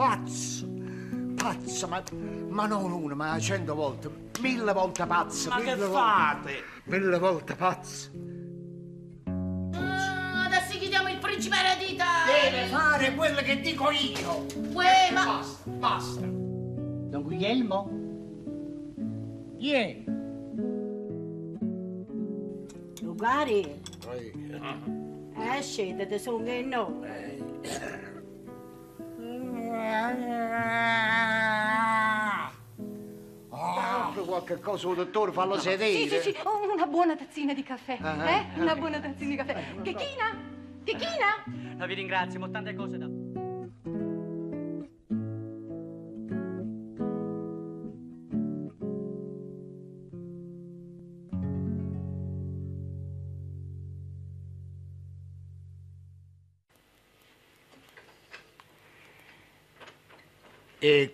pazzo, pazzo, ma, ma non una, ma cento volte, mille volte pazzo. Ma che mille fate? Volte, mille volte pazzo. Ah, adesso chiediamo il principe eredita. Deve fare quello che dico io. Uè, ma... Basta, basta. Don Guglielmo? Vieni. Lugari, eh, scendete, sono che no. Apri qualche cosa, oh, dottore, fallo Sì, sedere. sì, sì, oh, una buona tazzina di caffè, Ah, eh? ah. Una buona tazzina di caffè. Chechina? Chechina? No, vi ringrazio, ho tante cose da... E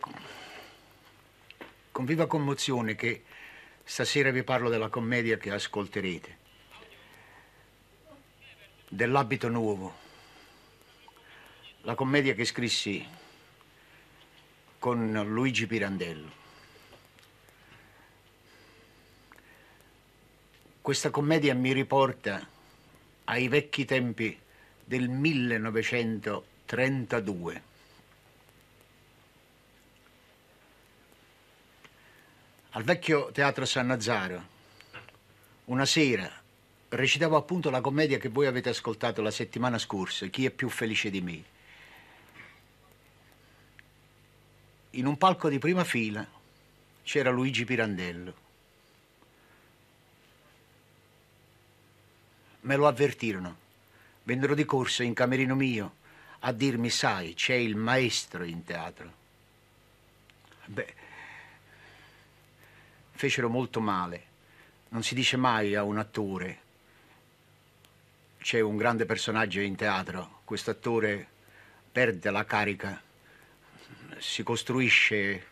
con viva commozione che stasera vi parlo della commedia che ascolterete, dell'abito nuovo, la commedia che scrissi con Luigi Pirandello. Questa commedia mi riporta ai vecchi tempi del 1932. Al vecchio teatro San Nazzaro, una sera, recitavo appunto la commedia che voi avete ascoltato la settimana scorsa, Chi è più felice di me. In un palco di prima fila c'era Luigi Pirandello. Me lo avvertirono. Vennero di corsa in camerino mio a dirmi, sai, c'è il maestro in teatro. Beh, fecero molto male. Non si dice mai a un attore. C'è un grande personaggio in teatro, questo attore perde la carica, si costruisce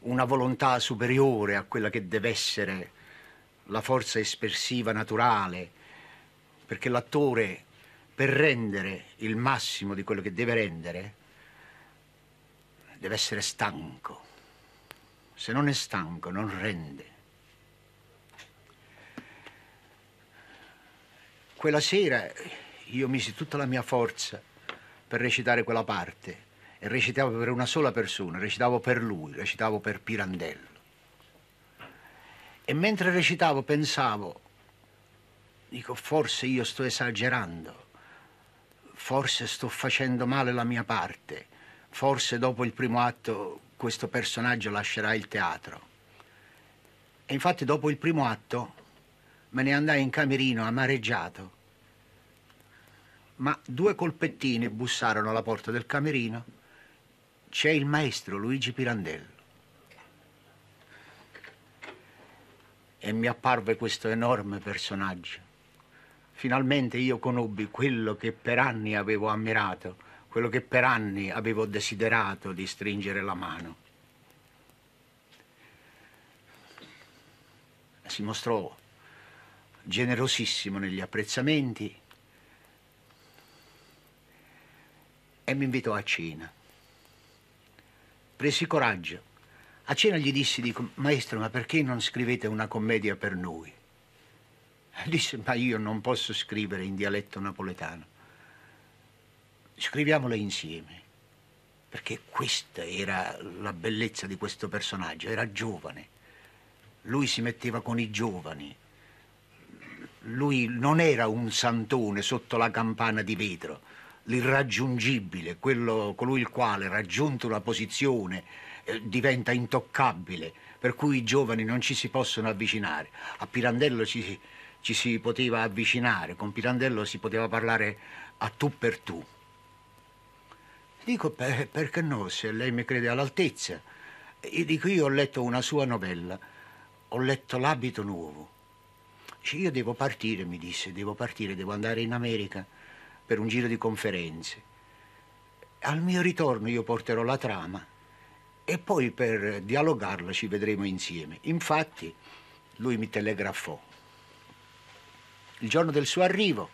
una volontà superiore a quella che deve essere la forza espressiva naturale, perché l'attore per rendere il massimo di quello che deve rendere deve essere stanco. Se non è stanco, non rende. Quella sera io misi tutta la mia forza per recitare quella parte e recitavo per una sola persona, recitavo per lui, recitavo per Pirandello. E mentre recitavo pensavo, dico, forse io sto esagerando, forse sto facendo male la mia parte, forse dopo il primo atto questo personaggio lascerà il teatro. E infatti dopo il primo atto me ne andai in camerino amareggiato. Ma due colpettini bussarono alla porta del camerino. C'è il maestro Luigi Pirandello. E mi apparve questo enorme personaggio. Finalmente io conobbi quello che per anni avevo ammirato, quello che per anni avevo desiderato di stringere la mano. Si mostrò generosissimo negli apprezzamenti e mi invitò a cena. Presi coraggio. A cena gli dissi, dico, maestro, ma perché non scrivete una commedia per noi? Disse, ma io non posso scrivere in dialetto napoletano. Scriviamola insieme, perché questa era la bellezza di questo personaggio, era giovane. Lui si metteva con i giovani. Lui non era un santone sotto la campana di vetro, l'irraggiungibile, quello, colui il quale, raggiunto una posizione, eh, diventa intoccabile, per cui i giovani non ci si possono avvicinare. A Pirandello ci, ci si poteva avvicinare, con Pirandello si poteva parlare a tu per tu. Dico, "Per- perché no, se lei mi crede all'altezza. E dico, io ho letto una sua novella, ho letto L'abito nuovo. Dice, io devo partire, mi disse, devo partire, devo andare in America per un giro di conferenze. Al mio ritorno io porterò la trama e poi per dialogarla ci vedremo insieme. Infatti lui mi telegrafò. Il giorno del suo arrivo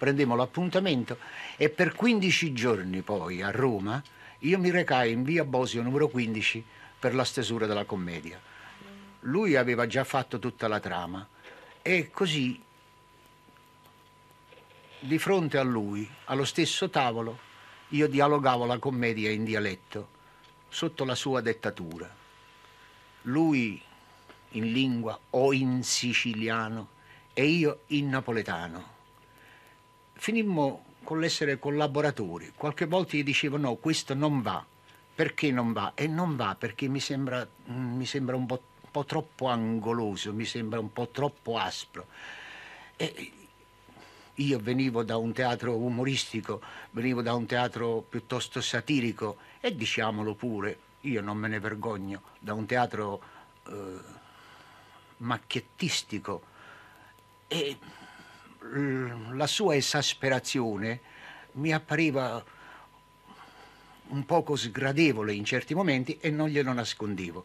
prendemmo l'appuntamento e per 15 giorni poi a Roma io mi recai in via Bosio numero 15 per la stesura della commedia. Lui aveva già fatto tutta la trama e così di fronte a lui, allo stesso tavolo, io dialogavo la commedia in dialetto sotto la sua dettatura. Lui in lingua o in siciliano e io in napoletano. Finimmo con l'essere collaboratori. Qualche volta gli dicevo no, questo non va. Perché non va? E non va perché mi sembra, mm, mi sembra un, po', un po' troppo angoloso, mi sembra un po' troppo aspro. E io venivo da un teatro umoristico, venivo da un teatro piuttosto satirico e diciamolo pure, io non me ne vergogno, da un teatro eh, macchiettistico e la sua esasperazione mi appariva un poco sgradevole in certi momenti e non glielo nascondevo.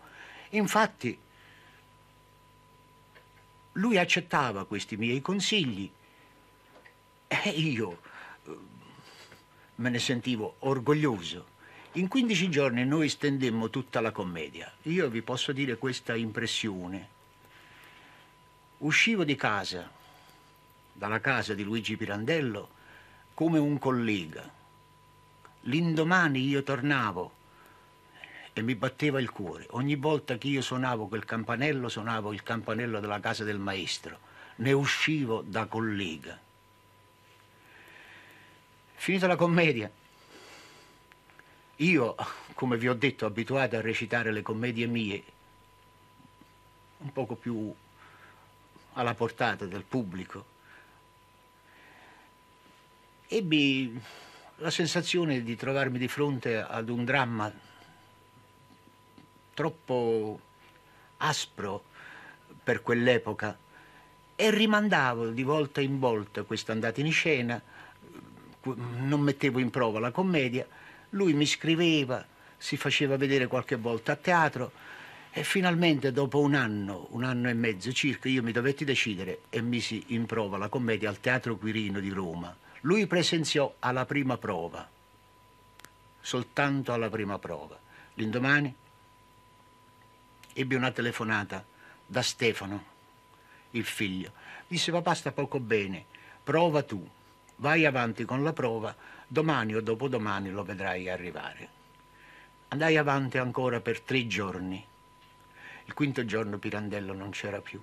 Infatti lui accettava questi miei consigli e io eh, me ne sentivo orgoglioso. In 15 giorni noi stendemmo tutta la commedia. Io vi posso dire questa impressione. Uscivo di casa, dalla casa di Luigi Pirandello, come un collega. L'indomani io tornavo e mi batteva il cuore. Ogni volta che io suonavo quel campanello, suonavo il campanello della casa del maestro. Ne uscivo da collega. Finita la commedia, io, come vi ho detto, abituato a recitare le commedie mie, un poco più alla portata del pubblico, ebbi la sensazione di trovarmi di fronte ad un dramma troppo aspro per quell'epoca e rimandavo di volta in volta questa andata in scena non mettevo in prova la commedia, lui mi scriveva, si faceva vedere qualche volta a teatro e finalmente dopo un anno, un anno e mezzo circa, io mi dovetti decidere e misi in prova la commedia al Teatro Quirino di Roma. Lui presenziò alla prima prova, soltanto alla prima prova. L'indomani ebbe una telefonata da Stefano, il figlio. Disse papà sta poco bene, prova tu vai avanti con la prova, domani o dopodomani lo vedrai arrivare. Andai avanti ancora per tre giorni. Il quinto giorno Pirandello non c'era più.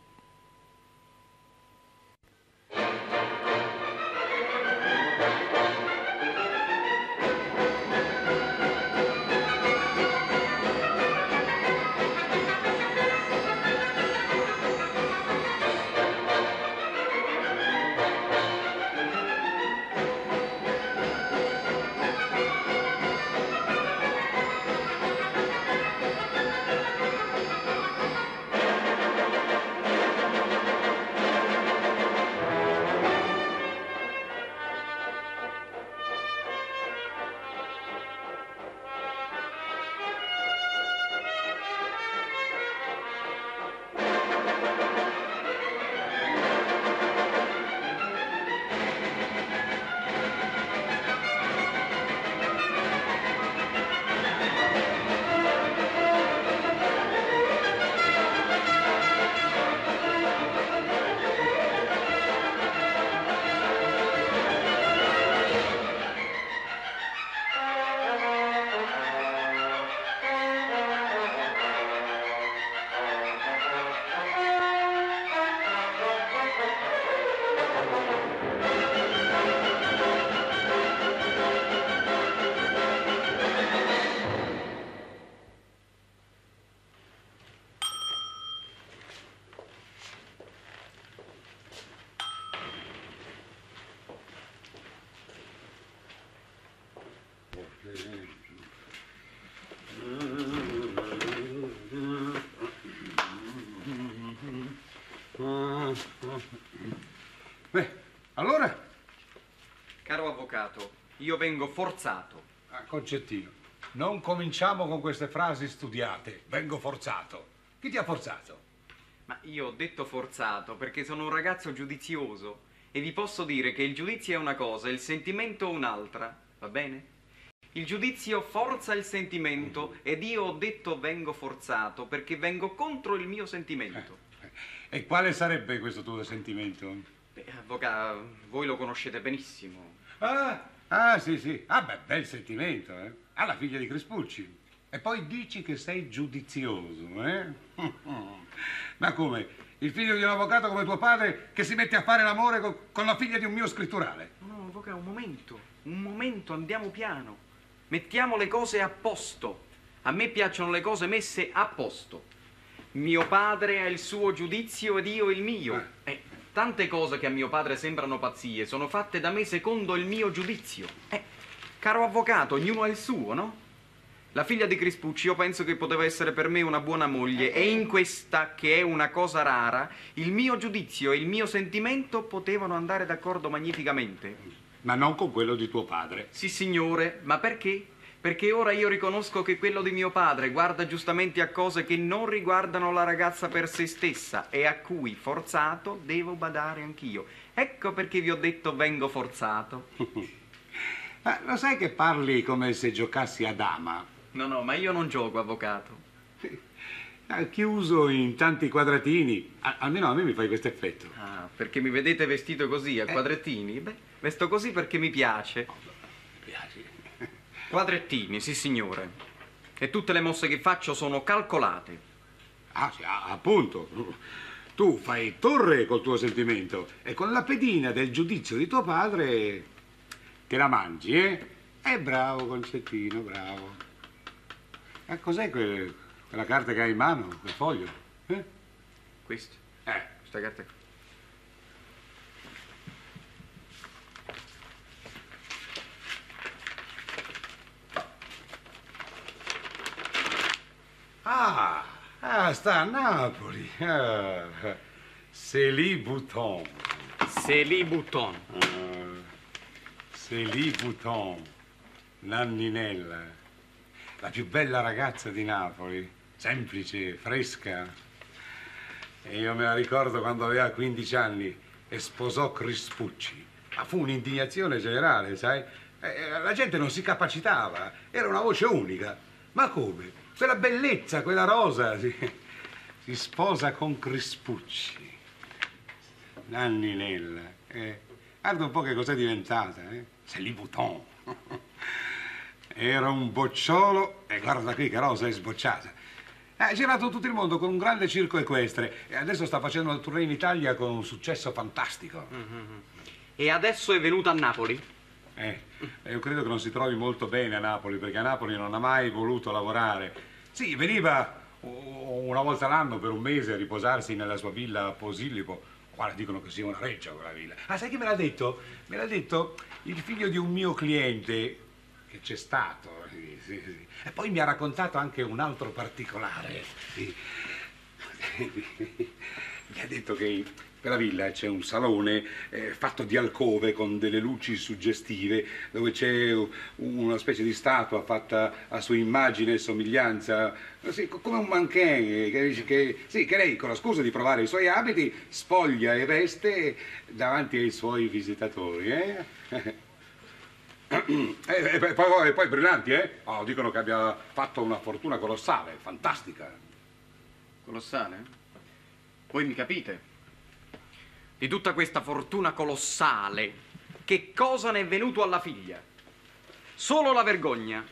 Avvocato, io vengo forzato. Ah, Concettino, non cominciamo con queste frasi studiate. Vengo forzato. Chi ti ha forzato? Ma io ho detto forzato perché sono un ragazzo giudizioso E vi posso dire che il giudizio è una cosa e il sentimento un'altra, va bene? Il giudizio forza il sentimento ed io ho detto vengo forzato perché vengo contro il mio sentimento. E quale sarebbe questo tuo sentimento? Beh, avvocato, voi lo conoscete benissimo. Ah, ah, sì, sì. Ah, beh, bel sentimento, eh. Alla figlia di Crespucci. E poi dici che sei giudizioso, eh? Ma come? Il figlio di un avvocato come tuo padre che si mette a fare l'amore co- con la figlia di un mio scritturale? No, avvocato, un momento, un momento, andiamo piano. Mettiamo le cose a posto. A me piacciono le cose messe a posto. Mio padre ha il suo giudizio ed io il mio. Eh, tante cose che a mio padre sembrano pazzie sono fatte da me secondo il mio giudizio. Eh, caro avvocato, ognuno ha il suo, no? La figlia di Crispucci io penso che poteva essere per me una buona moglie e in questa, che è una cosa rara, il mio giudizio e il mio sentimento potevano andare d'accordo magnificamente. Ma non con quello di tuo padre. Sì, signore, ma perché? Perché ora io riconosco che quello di mio padre guarda giustamente a cose che non riguardano la ragazza per se stessa e a cui, forzato, devo badare anch'io. Ecco perché vi ho detto vengo forzato. Ma lo sai che parli come se giocassi a dama? No, no, ma io non gioco, avvocato. Ah, Chiuso in tanti quadratini. Almeno a me mi fai questo effetto. Ah, perché mi vedete vestito così, a quadrettini? Beh, vesto così perché mi piace. Quadrettini, sì, signore. E tutte le mosse che faccio sono calcolate. Ah, sì, ah, appunto. Tu fai torre col tuo sentimento e con la pedina del giudizio di tuo padre te la mangi, eh? Eh, bravo, Concettino, bravo. E cos'è que- quella carta che hai in mano, quel foglio? Eh? Questo, Eh, questa carta qui. Ah, ah, sta a Napoli. Ah, Célie Bouton. Célie Bouton. Ah, Célie Bouton, Nanninella, la più bella ragazza di Napoli, semplice, fresca. E io me la ricordo quando aveva 15 anni e sposò Crispucci. Ma fu un'indignazione generale, sai? Eh, la gente non si capacitava, era una voce unica. Ma come? Quella bellezza, quella rosa, si, si sposa con Crispucci. Nanninella. Eh. Guarda un po' che cos'è diventata, eh? C'est Bouton. Era un bocciolo e guarda qui che rosa è sbocciata. Ha girato tutto il mondo con un grande circo equestre e adesso sta facendo il tournée in Italia con un successo fantastico. E adesso è venuta a Napoli? Eh, io credo che non si trovi molto bene a Napoli perché a Napoli non ha mai voluto lavorare. Sì, veniva una volta l'anno per un mese a riposarsi nella sua villa a Posillipo. Guarda, dicono che sia una reggia quella villa. Ah, sai chi me l'ha detto? Me l'ha detto il figlio di un mio cliente che c'è stato. sì, sì, sì. E poi mi ha raccontato anche un altro particolare. Sì. Mi ha detto che in quella villa c'è un salone eh, fatto di alcove con delle luci suggestive, dove c'è una specie di statua fatta a sua immagine e somiglianza, sì, co- come un mannequin, che, che, sì, che lei, con la scusa di provare i suoi abiti, spoglia e veste davanti ai suoi visitatori. Eh? E, e poi, poi, poi brillanti, eh? Oh, dicono che abbia fatto una fortuna colossale, fantastica. Colossale? Voi mi capite? Di tutta questa fortuna colossale, che cosa ne è venuto alla figlia? Solo la vergogna.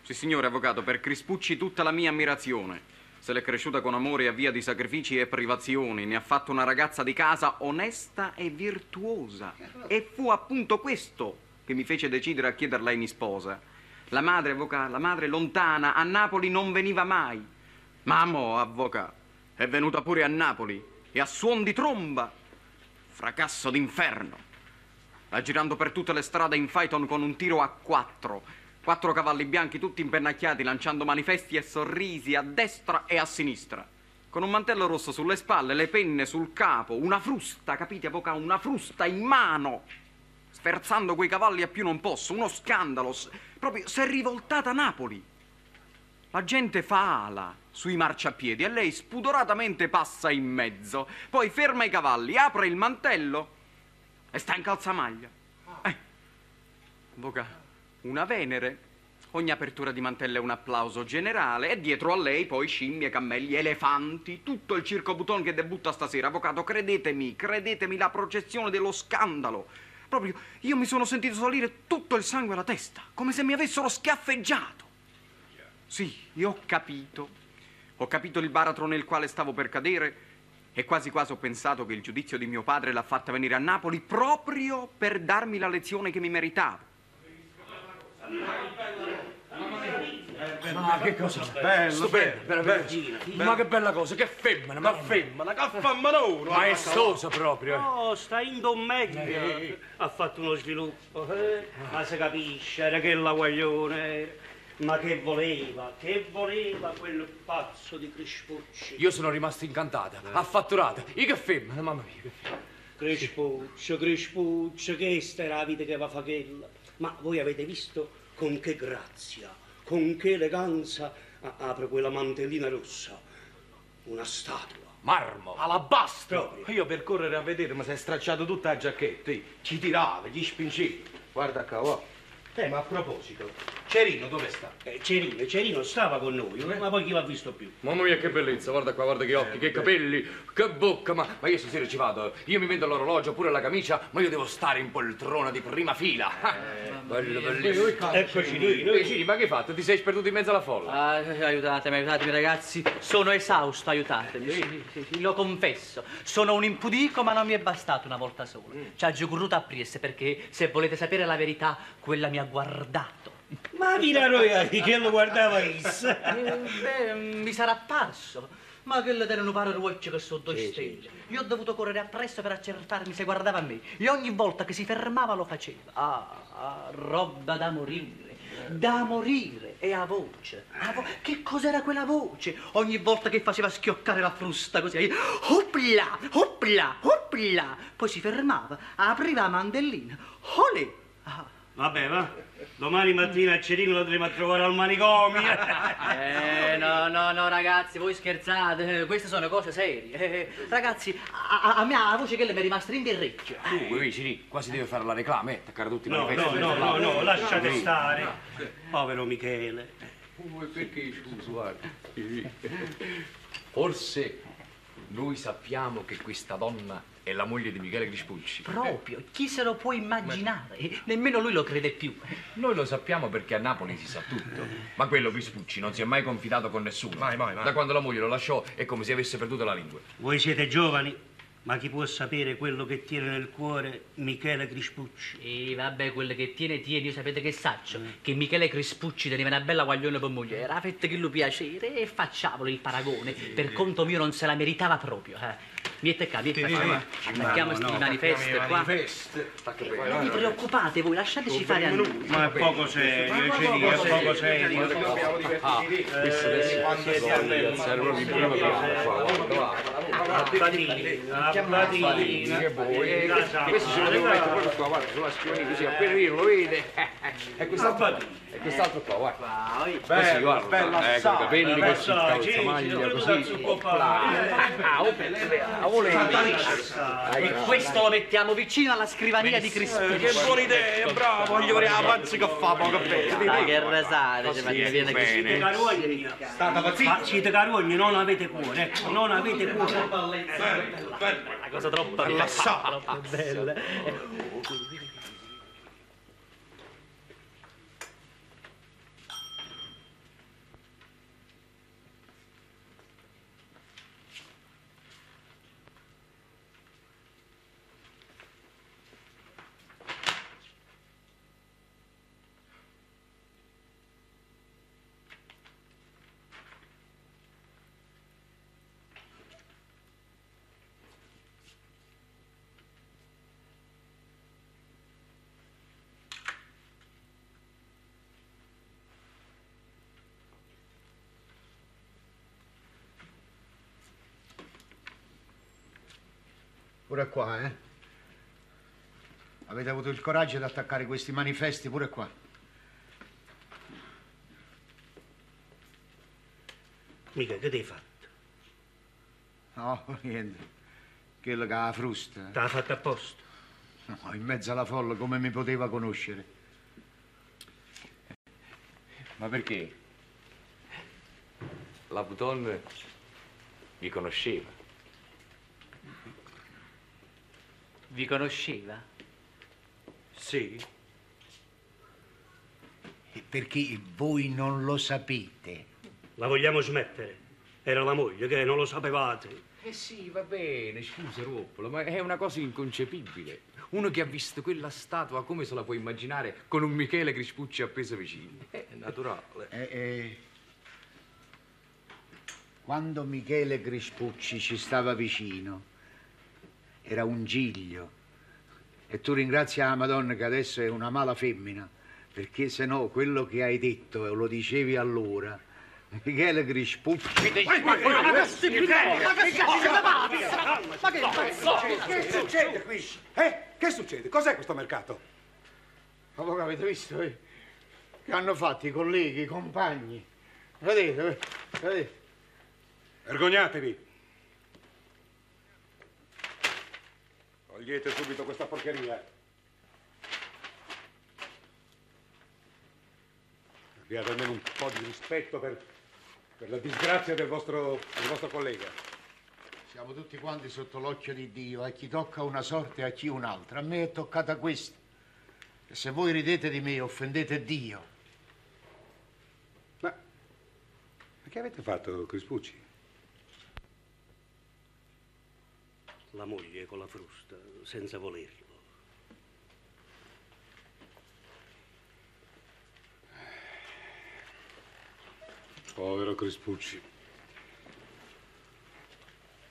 Sì, signore avvocato, per Crispucci tutta la mia ammirazione. Se l'è cresciuta con amore a via di sacrifici e privazioni, ne ha fatto una ragazza di casa onesta e virtuosa. E fu appunto questo che mi fece decidere a chiederla in sposa. La madre, avvocato, la madre lontana, a Napoli non veniva mai. Ma mo, avvocato, è venuta pure a Napoli e a suon di tromba. Fracasso d'inferno. Va girando per tutte le strade in Phaeton con un tiro a quattro. Quattro cavalli bianchi tutti impennacchiati, lanciando manifesti e sorrisi a destra e a sinistra. Con un mantello rosso sulle spalle, le penne sul capo, una frusta, capite, avvocato? Una frusta in mano. Sferzando quei cavalli a più non posso, uno scandalo. Proprio si è rivoltata Napoli. La gente fa ala, sui marciapiedi e lei spudoratamente passa in mezzo, poi ferma i cavalli, apre il mantello e sta in calzamaglia. Eh, Avvocato, una Venere. Ogni apertura di mantello è un applauso generale e dietro a lei poi scimmie, cammelli, elefanti, tutto il circo Buton che debutta stasera. Avvocato, credetemi, credetemi, la processione dello scandalo. Proprio io mi sono sentito salire tutto il sangue alla testa, come se mi avessero schiaffeggiato. Sì, io ho capito. Ho capito il baratro nel quale stavo per cadere e quasi quasi ho pensato che il giudizio di mio padre l'ha fatta venire a Napoli proprio per darmi la lezione che mi meritavo. Ma che cosa? Bello, Stupendo, bello, Ma che bella cosa, che femmina, ma femmina, che fammanone! Maestosa proprio. Oh, sta indo meglio. Ha fatto uno sviluppo, eh? Ma si capisce, era che la guaglione. Ma che voleva, che voleva quel pazzo di Crispucci? Io sono rimasto incantata, affatturata. Io che femmina, mamma mia. che femmina. Crispuccio, Crispuccio, che sta la vita che va fa quella. Ma voi avete visto con che grazia, con che eleganza apre quella mantellina rossa? Una statua. Marmo, alabastro. Proprio. Io per correre a vedere mi si è stracciato tutta la giacchetta. Ci tirava, gli spingevi. Guarda qua, oh. Eh, ma a proposito, Cerino dove sta? Eh, Cerino, Cerino stava con noi, eh, ma poi chi l'ha visto più? Mamma mia che bellezza, guarda qua, guarda che occhi, che capelli, che bocca, ma, ma io stasera ci vado, io mi vendo l'orologio, pure la camicia, ma io devo stare in poltrona di prima fila. Ah, bello, bellissimo. Ecco Cirino. Eh, Ciri, ma che hai fatto? Ti sei sperduto in mezzo alla folla? Ah, aiutatemi, aiutatemi ragazzi, sono esausto, aiutatemi, sì, sì, sì, lo confesso. Sono un impudico, ma non mi è bastato una volta sola. Ci ha giuguruto a Prieste perché, se volete sapere la verità, quella mi ha guardato. Ma Vila Royali che lo guardava essa. Eh, beh, mi sarà apparso. Ma che le erano pare ruocce che sono due stelle. Io ho dovuto correre appresso per accertarmi se guardava a me. E ogni volta che si fermava lo faceva. Ah, ah, roba da morire. Da morire. E a voce. A vo- che cos'era quella voce? Ogni volta che faceva schioccare la frusta così. Opla, opla, opla. Poi si fermava, apriva la mandellina. Olè. Ah, Vabbè, va. Domani mattina a Cerino lo andremo a trovare al manicomio. Eh, no, no, no, ragazzi, voi scherzate, queste sono cose serie. Eh, ragazzi, a, a- a me la voce che le mi è rimasta in berrecchio. Tu, uh, Ciri, quasi deve fare la reclama, eh, attaccare tutti i No, no, manifesti. no, no, no, lasciate stare. Povero Michele. Oh, perché scusa, guarda. Forse noi sappiamo che questa donna è la moglie di Michele Crispucci. Proprio, chi se lo può immaginare? Nemmeno lui lo crede più. Noi lo sappiamo perché a Napoli si sa tutto. Ma quello Crispucci non si è mai confidato con nessuno. Mai, mai, mai. Da quando la moglie lo lasciò è come se avesse perduto la lingua. Voi siete giovani, ma chi può sapere quello che tiene nel cuore Michele Crispucci? E vabbè, quello che tiene, tiene, io sapete che saccio? Che Michele Crispucci teneva una bella guaglione per moglie, era fetta che lui piacere e facciamolo il paragone. Per conto mio non se la meritava proprio. Eh. Miette qua, miette qua. Attacchiamo sti no, manifesti qua. Non vi preoccupate voi, lasciateci fare a noi. Ma è poco serio, Cerino, è poco serio. La platina, la platina. Questo ce lo devo mettere proprio qua, guarda, sulla scrivania così, appena viene lo vede. E quest'altro, e quest'altro qua, guarda. Così, guarda, bella ecco, capelli Bella così, assai, calza sì, maglia, sì, così. Ah, oh, ah, volevi. E questo lo mettiamo vicino alla scrivania di Crispucci. Che buona idea, bravo, vedere la pazza che fa, poco bene. Che rasate, ci fa che viene. Siete carogni, non avete cuore, ecco, non avete cuore. Una cosa troppo troppo bella. Pure qua, eh? Avete avuto il coraggio di attaccare questi manifesti pure qua. Mica, che ti hai fatto? No, niente. Quello che ha la frusta. T'ha fatto apposta. No, in mezzo alla folla come mi poteva conoscere? Ma perché? La Buton mi conosceva. Vi conosceva? Sì. E Perché voi non lo sapete. La vogliamo smettere? Era la moglie, che non lo sapevate. Eh sì, va bene, scusa Roppolo, ma è una cosa inconcepibile. Uno che ha visto quella statua, come se la può immaginare, con un Michele Crispucci appeso vicino? È naturale. Eh, eh, Quando Michele Crispucci ci stava vicino, era un giglio. E tu ringrazia la Madonna che adesso è una mala femmina, perché se no quello che hai detto e lo dicevi allora, Michele Crispucci... Che succede qui? Eh? Che succede? Cos'è questo mercato? Ma voi avete visto eh? che hanno fatto i colleghi, i compagni? Vedete, vedete? Vergognatevi! Togliete subito questa porcheria. Abbiate almeno un po' di rispetto per, per la disgrazia del vostro, del vostro collega. Siamo tutti quanti sotto l'occhio di Dio, a chi tocca una sorte e a chi un'altra. A me è toccata questa. E se voi ridete di me, offendete Dio. Ma, ma che avete fatto, Crispucci? La moglie con la frusta, senza volerlo. Povero Crispucci.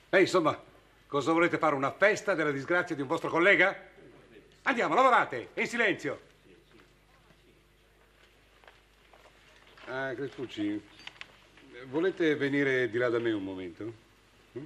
E insomma, cosa volete fare? Una festa della disgrazia di un vostro collega? Andiamo, lavorate, in silenzio. Ah, Crispucci, volete venire di là da me un momento? Mm?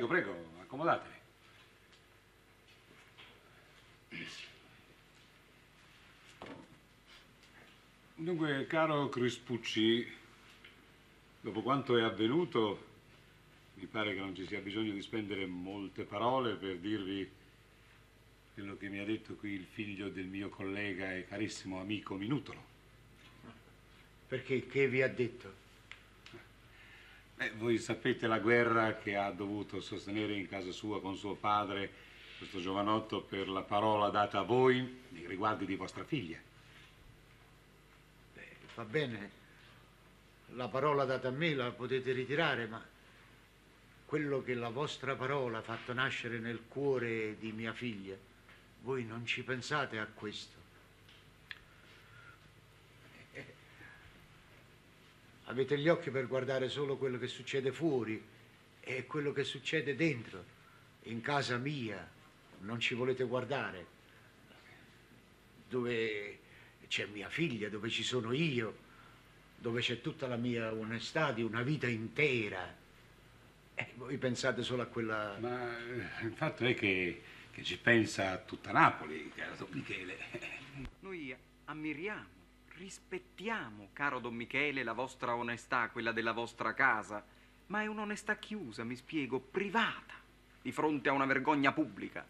Prego, prego, accomodatevi. Dunque, caro Crispucci, dopo quanto è avvenuto, mi pare che non ci sia bisogno di spendere molte parole per dirvi quello che mi ha detto qui il figlio del mio collega e carissimo amico Minutolo. Perché? Che vi ha detto? Beh, voi sapete la guerra che ha dovuto sostenere in casa sua con suo padre, questo giovanotto, per la parola data a voi nei riguardi di vostra figlia. Beh, va bene, la parola data a me la potete ritirare, ma quello che la vostra parola ha fatto nascere nel cuore di mia figlia, voi non ci pensate a questo. Avete gli occhi per guardare solo quello che succede fuori e quello che succede dentro. In casa mia non ci volete guardare. Dove c'è mia figlia, dove ci sono io, dove c'è tutta la mia onestà di una vita intera. E voi pensate solo a quella... Ma eh, il fatto è che, che ci pensa tutta Napoli, caro Don Michele. Noi ammiriamo, rispettiamo, caro Don Michele, la vostra onestà, quella della vostra casa, ma è un'onestà chiusa, mi spiego, privata, di fronte a una vergogna pubblica.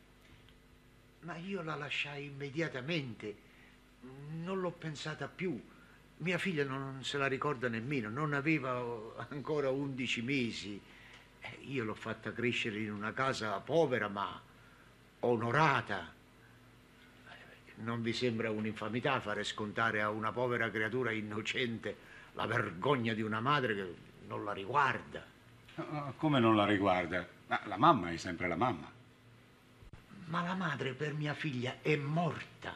Ma io la lasciai immediatamente, non l'ho pensata più. Mia figlia non se la ricorda nemmeno, non aveva ancora 11 mesi. Eh, Io l'ho fatta crescere in una casa povera ma onorata. Eh, Non vi sembra un'infamità fare scontare a una povera creatura innocente la vergogna di una madre che non la riguarda? Come non la riguarda? Ma la mamma è sempre la mamma. Ma la madre per mia figlia è morta.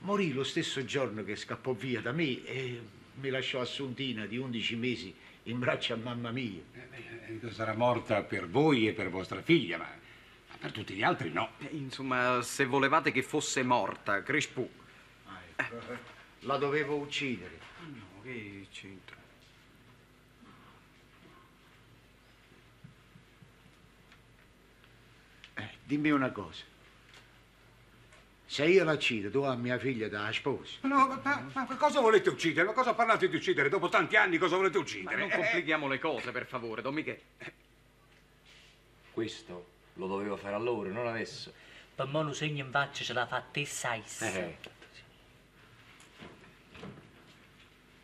Morì lo stesso giorno che scappò via da me e mi lasciò assuntina di 11 mesi in braccio a mamma mia. Eh, Sarà morta per voi e per vostra figlia, ma per tutti gli altri no. Eh, Insomma, se volevate che fosse morta, Crespù, La dovevo uccidere. No, che c'entra? Eh, dimmi una cosa. Se io la uccido, tu a mia figlia da sposi. No, ma, ma- ma cosa volete uccidere? Ma cosa parlate di uccidere? Dopo tanti anni cosa volete Ma uccidere? non Eh, complichiamo le cose, per favore, Don Michele. Questo lo dovevo fare allora, non adesso. Per me un segno in faccia ce l'ha fatta e sai. Eh.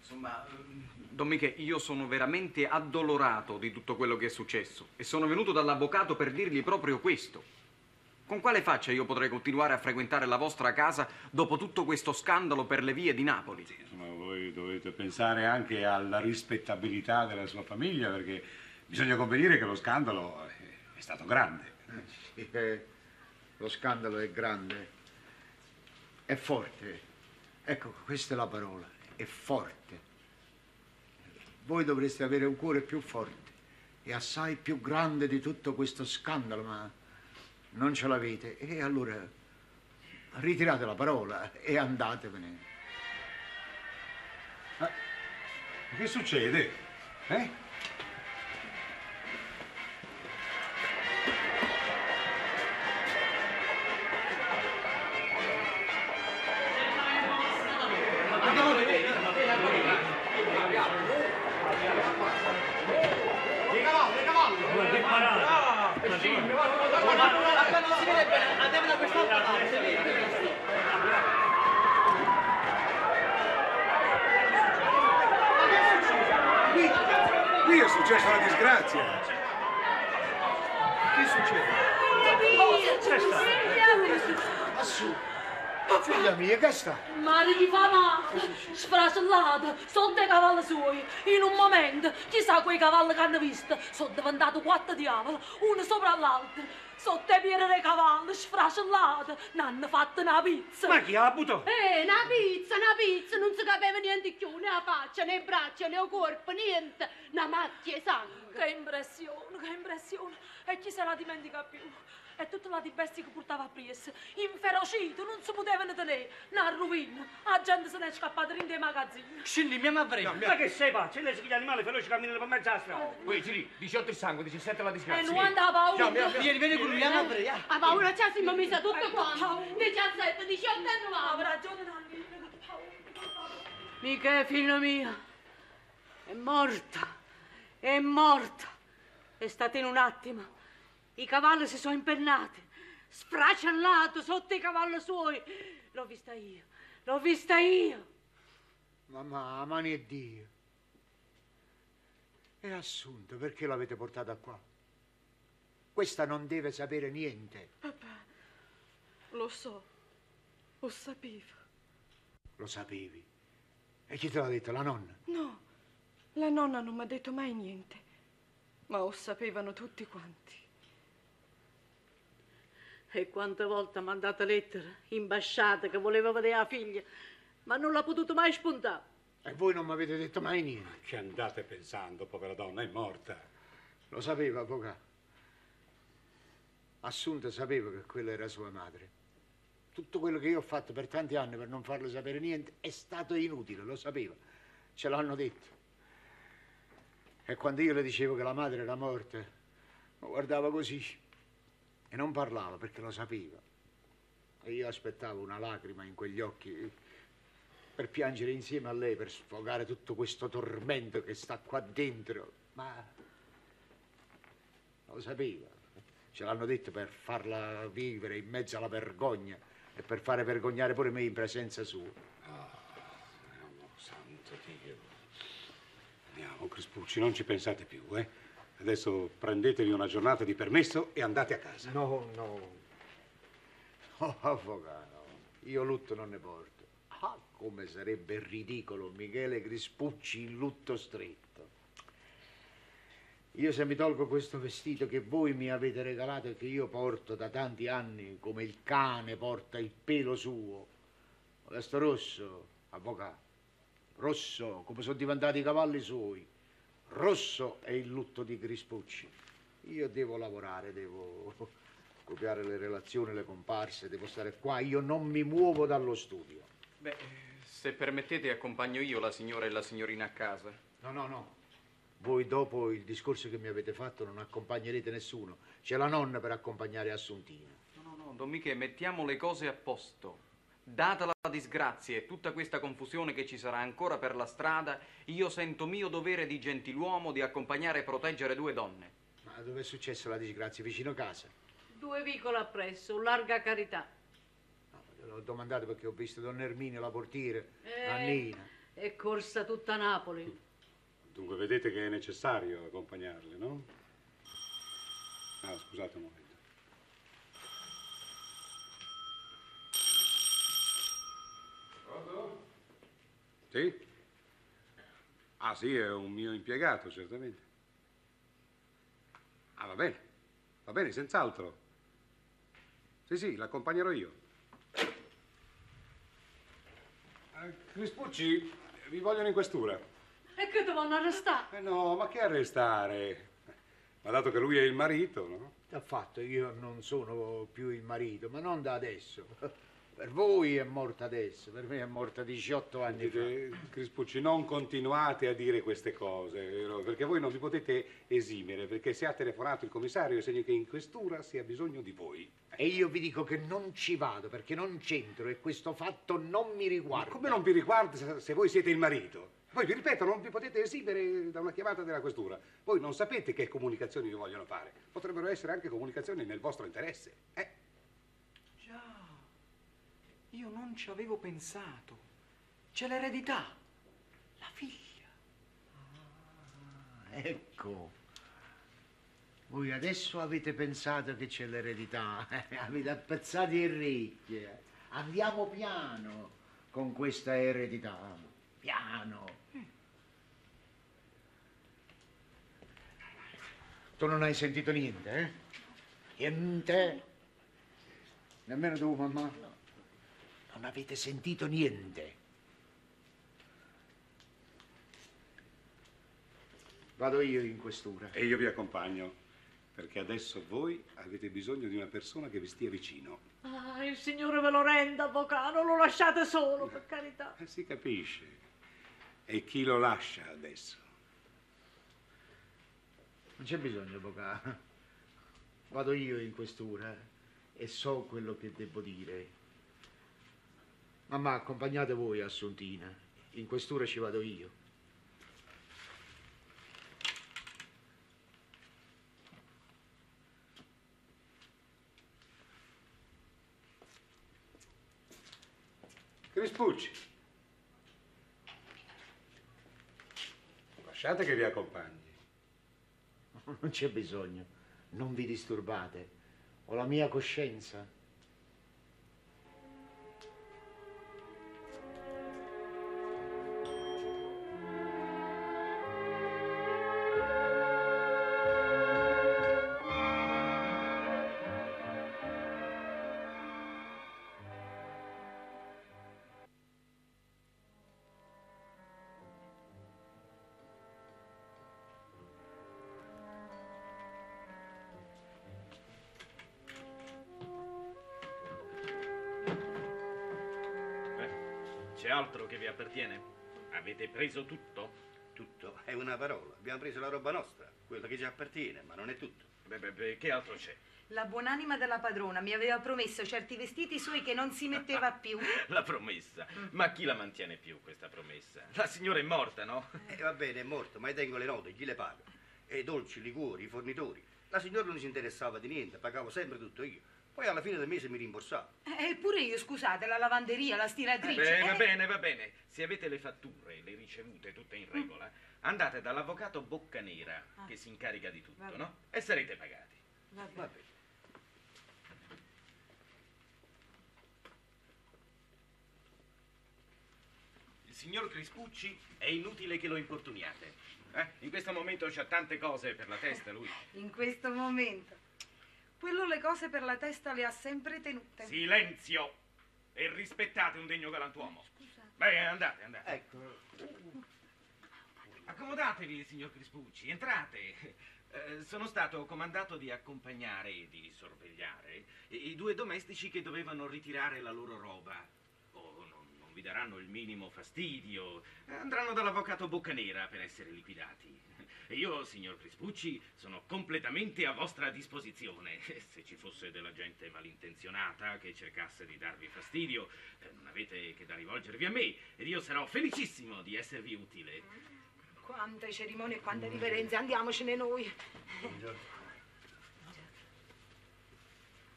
Insomma, ehm, Don Michele, io sono veramente addolorato di tutto quello che è successo e sono venuto dall'avvocato per dirgli proprio questo. Con quale faccia io potrei continuare a frequentare la vostra casa dopo tutto questo scandalo per le vie di Napoli? Insomma, voi dovete pensare anche alla rispettabilità della sua famiglia, perché bisogna convenire che lo scandalo è stato grande. Sì, eh, lo scandalo è grande, è forte. Ecco, questa è la parola, è forte. Voi dovreste avere un cuore più forte e assai più grande di tutto questo scandalo, ma non ce l'avete. E allora ritirate la parola e andatevene. Ma che succede? Eh? Quei cavalli che hanno visto, sono diventati quattro diavoli, uno sopra l'altro. Sotto i piedi dei cavalli, sfracellato, ne hanno fatto una pizza. Ma chi ha buttato? Eh, una pizza, una pizza, non si capiva niente più, né la faccia, né i braccia, né il corpo, niente, una macchia e sangue. Che impressione, che impressione. E chi se la dimentica più? E tutta la di bestia che portava presso, inferocito, non si potevano tenere, una rovina. La gente se ne è scappata in dei magazzini. Scendi, mia madre. Ma che sei pazzo? Lei si gli animali feroci camminano per mezzo alla strada. Poi Giri, 18 il sangue, 17 la E disgrazia. 90 la paura. Andiamo. Vieni, vieni con lui, mia madre. La paura ci siamo messa tutto quanto. 17, 18 e 9. Aveva ragione Nanni, che paura. Mica figlia mia, è morta, è morta. È stata in un attimo. I cavalli si sono impennati, sfracellato sotto i cavalli suoi. L'ho vista io, l'ho vista io. Mamma, mani e Dio. È assunto, perché l'avete portata qua? Questa non deve sapere niente. Lo so, lo sapevo. Lo sapevi. E chi te l'ha detto? La nonna? No, la nonna non mi ha detto mai niente, ma lo sapevano tutti quanti. E quante volte ha mandato lettere, imbasciate, che voleva vedere la figlia, ma non l'ha potuto mai spuntare. E voi non mi avete detto mai niente. Che andate pensando, povera donna, è morta. Lo sapeva, avvocato. Assunta sapeva che quella era sua madre. Tutto quello che io ho fatto per tanti anni per non farle sapere niente è stato inutile, lo sapeva. Ce l'hanno detto. E quando io le dicevo che la madre era morta, mi guardava così e non parlava perché lo sapeva. E io aspettavo una lacrima in quegli occhi per piangere insieme a lei, per sfogare tutto questo tormento che sta qua dentro. Ma lo sapeva. Ce l'hanno detto per farla vivere in mezzo alla vergogna e per fare vergognare pure me in presenza sua. Oh, santo Dio. Andiamo, Crispucci, non ci pensate più, eh? Adesso prendetevi una giornata di permesso e andate a casa. No, no. Oh, avvocato, io lutto non ne porto. Ah, come sarebbe ridicolo Michele Crispucci in lutto stretto. Io se mi tolgo questo vestito che voi mi avete regalato e che io porto da tanti anni, come il cane porta il pelo suo, resto rosso, avvocato, rosso, come sono diventati i cavalli suoi, rosso è il lutto di Crispucci. Io devo lavorare, devo copiare le relazioni, le comparse, devo stare qua, io non mi muovo dallo studio. Beh, Se permettete, accompagno io la signora e la signorina a casa. No, no, no. Voi dopo il discorso che mi avete fatto non accompagnerete nessuno. C'è la nonna per accompagnare Assuntina. No, no, no, Don Miche, mettiamo le cose a posto. Data la disgrazia e tutta questa confusione che ci sarà ancora per la strada, io sento mio dovere di gentiluomo di accompagnare e proteggere due donne. Ma dove è successa la disgrazia? Vicino casa? Due vicole appresso, larga carità. No, l'ho domandato perché ho visto Donna Erminia, la portiere, Eh. Annina. È corsa tutta Napoli. Dunque vedete che è necessario accompagnarle, no? Ah, scusate un Sì? Ah sì, è un mio impiegato, certamente. Ah, va bene, va bene, senz'altro. Sì, sì, l'accompagnerò io. Eh, Crispucci, vi vogliono in questura. E che devono arrestare? Eh no, ma che arrestare? Ma dato che lui è il marito, no? Affatto, io non sono più il marito, ma non da adesso. Per voi è morta adesso, per me è morta 18 anni fa. Dite, Crispucci, non continuate a dire queste cose? Perché voi non vi potete esimere, perché se ha telefonato il commissario è segno che in questura si ha bisogno di voi. E io vi dico che non ci vado perché non c'entro e questo fatto non mi Ma riguarda. come non vi riguarda se- voi siete il marito? Poi vi ripeto, non vi potete esimere da una chiamata della questura. Voi non sapete che comunicazioni vi vogliono fare. Potrebbero essere anche comunicazioni nel vostro interesse. Eh? Io non ci avevo pensato. C'è l'eredità, la figlia. Ecco. Voi adesso avete pensato che c'è l'eredità, avete appezzati i ricchi. Andiamo piano con questa eredità. Piano. Tu non hai sentito niente, eh? Niente? Nemmeno tu, mamma? Non avete sentito niente. Vado io in questura. E io vi accompagno, perché adesso voi avete bisogno di una persona che vi stia vicino. Ah, il Signore ve lo renda, avvocato, lo lasciate solo, per carità. Eh, si capisce. E chi lo lascia adesso? Non c'è bisogno, avvocato. Vado io in questura e so quello che devo dire. Mamma, accompagnate voi Assuntina. In questura ci vado io. Crispucci. Lasciate che vi accompagni. Non c'è bisogno. Non vi disturbate. Ho la mia coscienza. Preso tutto? Tutto è una parola. Abbiamo preso la roba nostra, quella che ci appartiene, ma non è tutto. Beh, beh, beh, che altro c'è? La buonanima della padrona mi aveva promesso certi vestiti suoi che non si metteva più. La promessa. Ma chi la mantiene più questa promessa? La signora è morta, no? E va bene, è morto, ma io tengo le note, chi le paga? E i dolci, i liquori, i fornitori. La signora non si interessava di niente, pagavo sempre tutto io. Poi alla fine del mese mi rimborsava. Eppure io, scusate, la lavanderia, la stiratrice. Beh, va eh. bene, va bene. Se avete le fatture, le ricevute tutte in regola, andate dall'avvocato Boccanera, Ah. che si incarica di tutto, no? E sarete pagati. Va bene. Va bene. Il signor Crispucci è inutile che lo importuniate. eh? In questo momento c'ha tante cose per la testa, lui. In questo momento. Quello le cose per la testa le ha sempre tenute. Silenzio! E rispettate un degno galantuomo. Beh, andate, andate. Ecco, Accomodatevi, signor Crispucci, entrate. Eh, sono stato comandato di accompagnare e di sorvegliare i i due domestici che dovevano ritirare la loro roba. Oh, non, non vi daranno il minimo fastidio, andranno dall'avvocato Boccanera per essere liquidati. E io, signor Crispucci, sono completamente a vostra disposizione. Se ci fosse della gente malintenzionata che cercasse di darvi fastidio, eh, non avete che da rivolgervi a me ed io sarò felicissimo di esservi utile. Quante cerimonie e quante riverenze, andiamocene noi.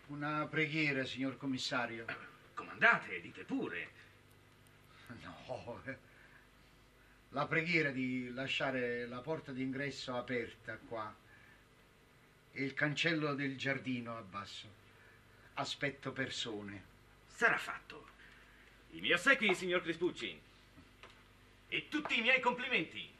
Una preghiera, signor commissario. Comandate, dite pure. No, eh. La preghiera di lasciare la porta d'ingresso aperta qua e il cancello del giardino abbasso. Aspetto persone. Sarà fatto. I miei ossequi, signor Crispucci. E tutti i miei complimenti.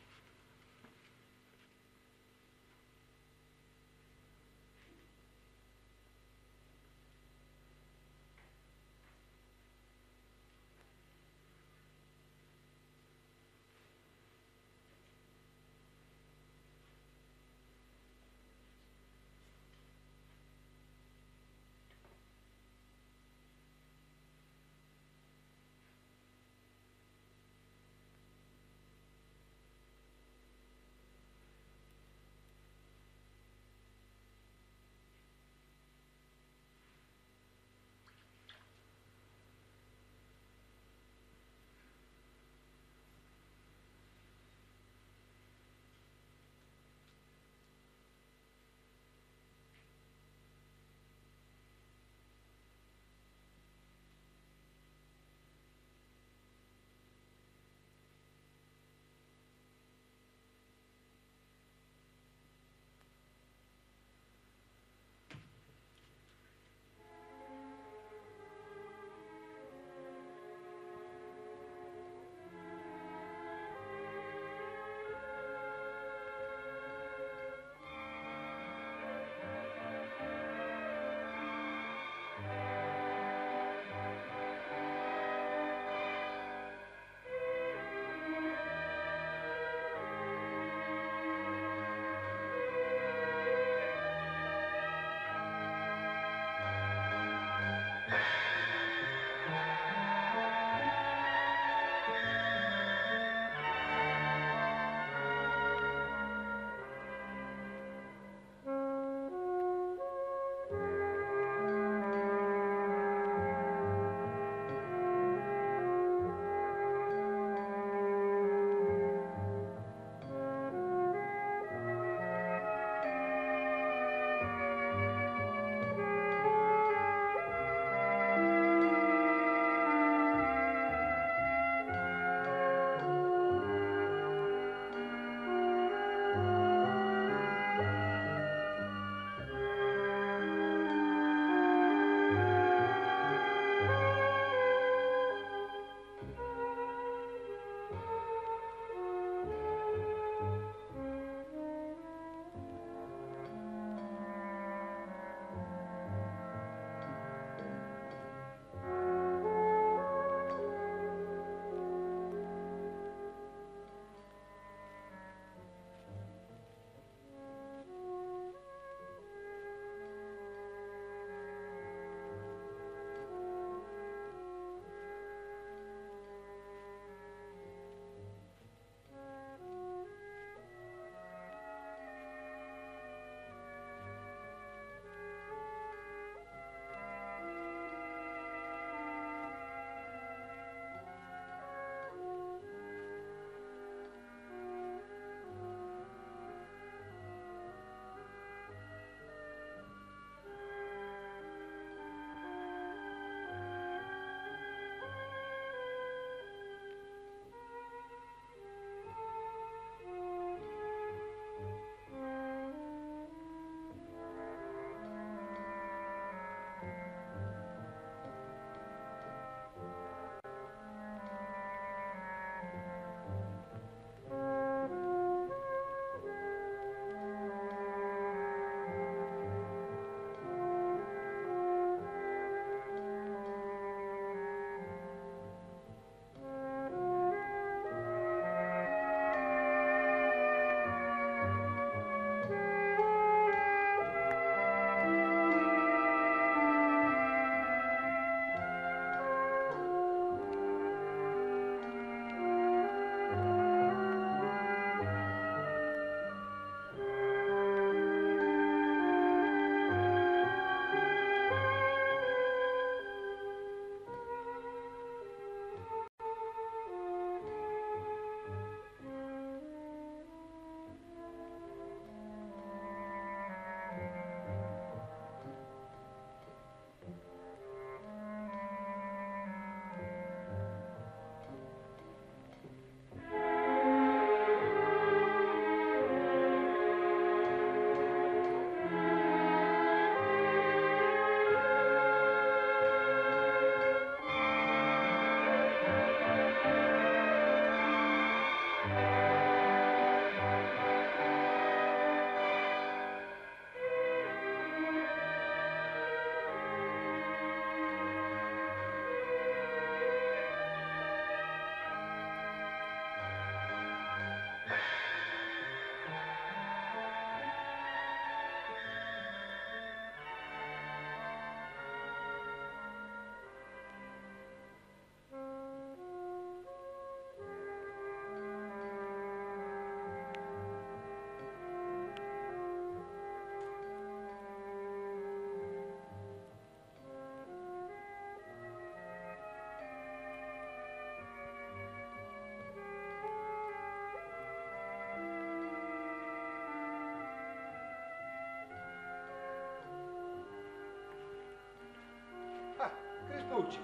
Crispucci.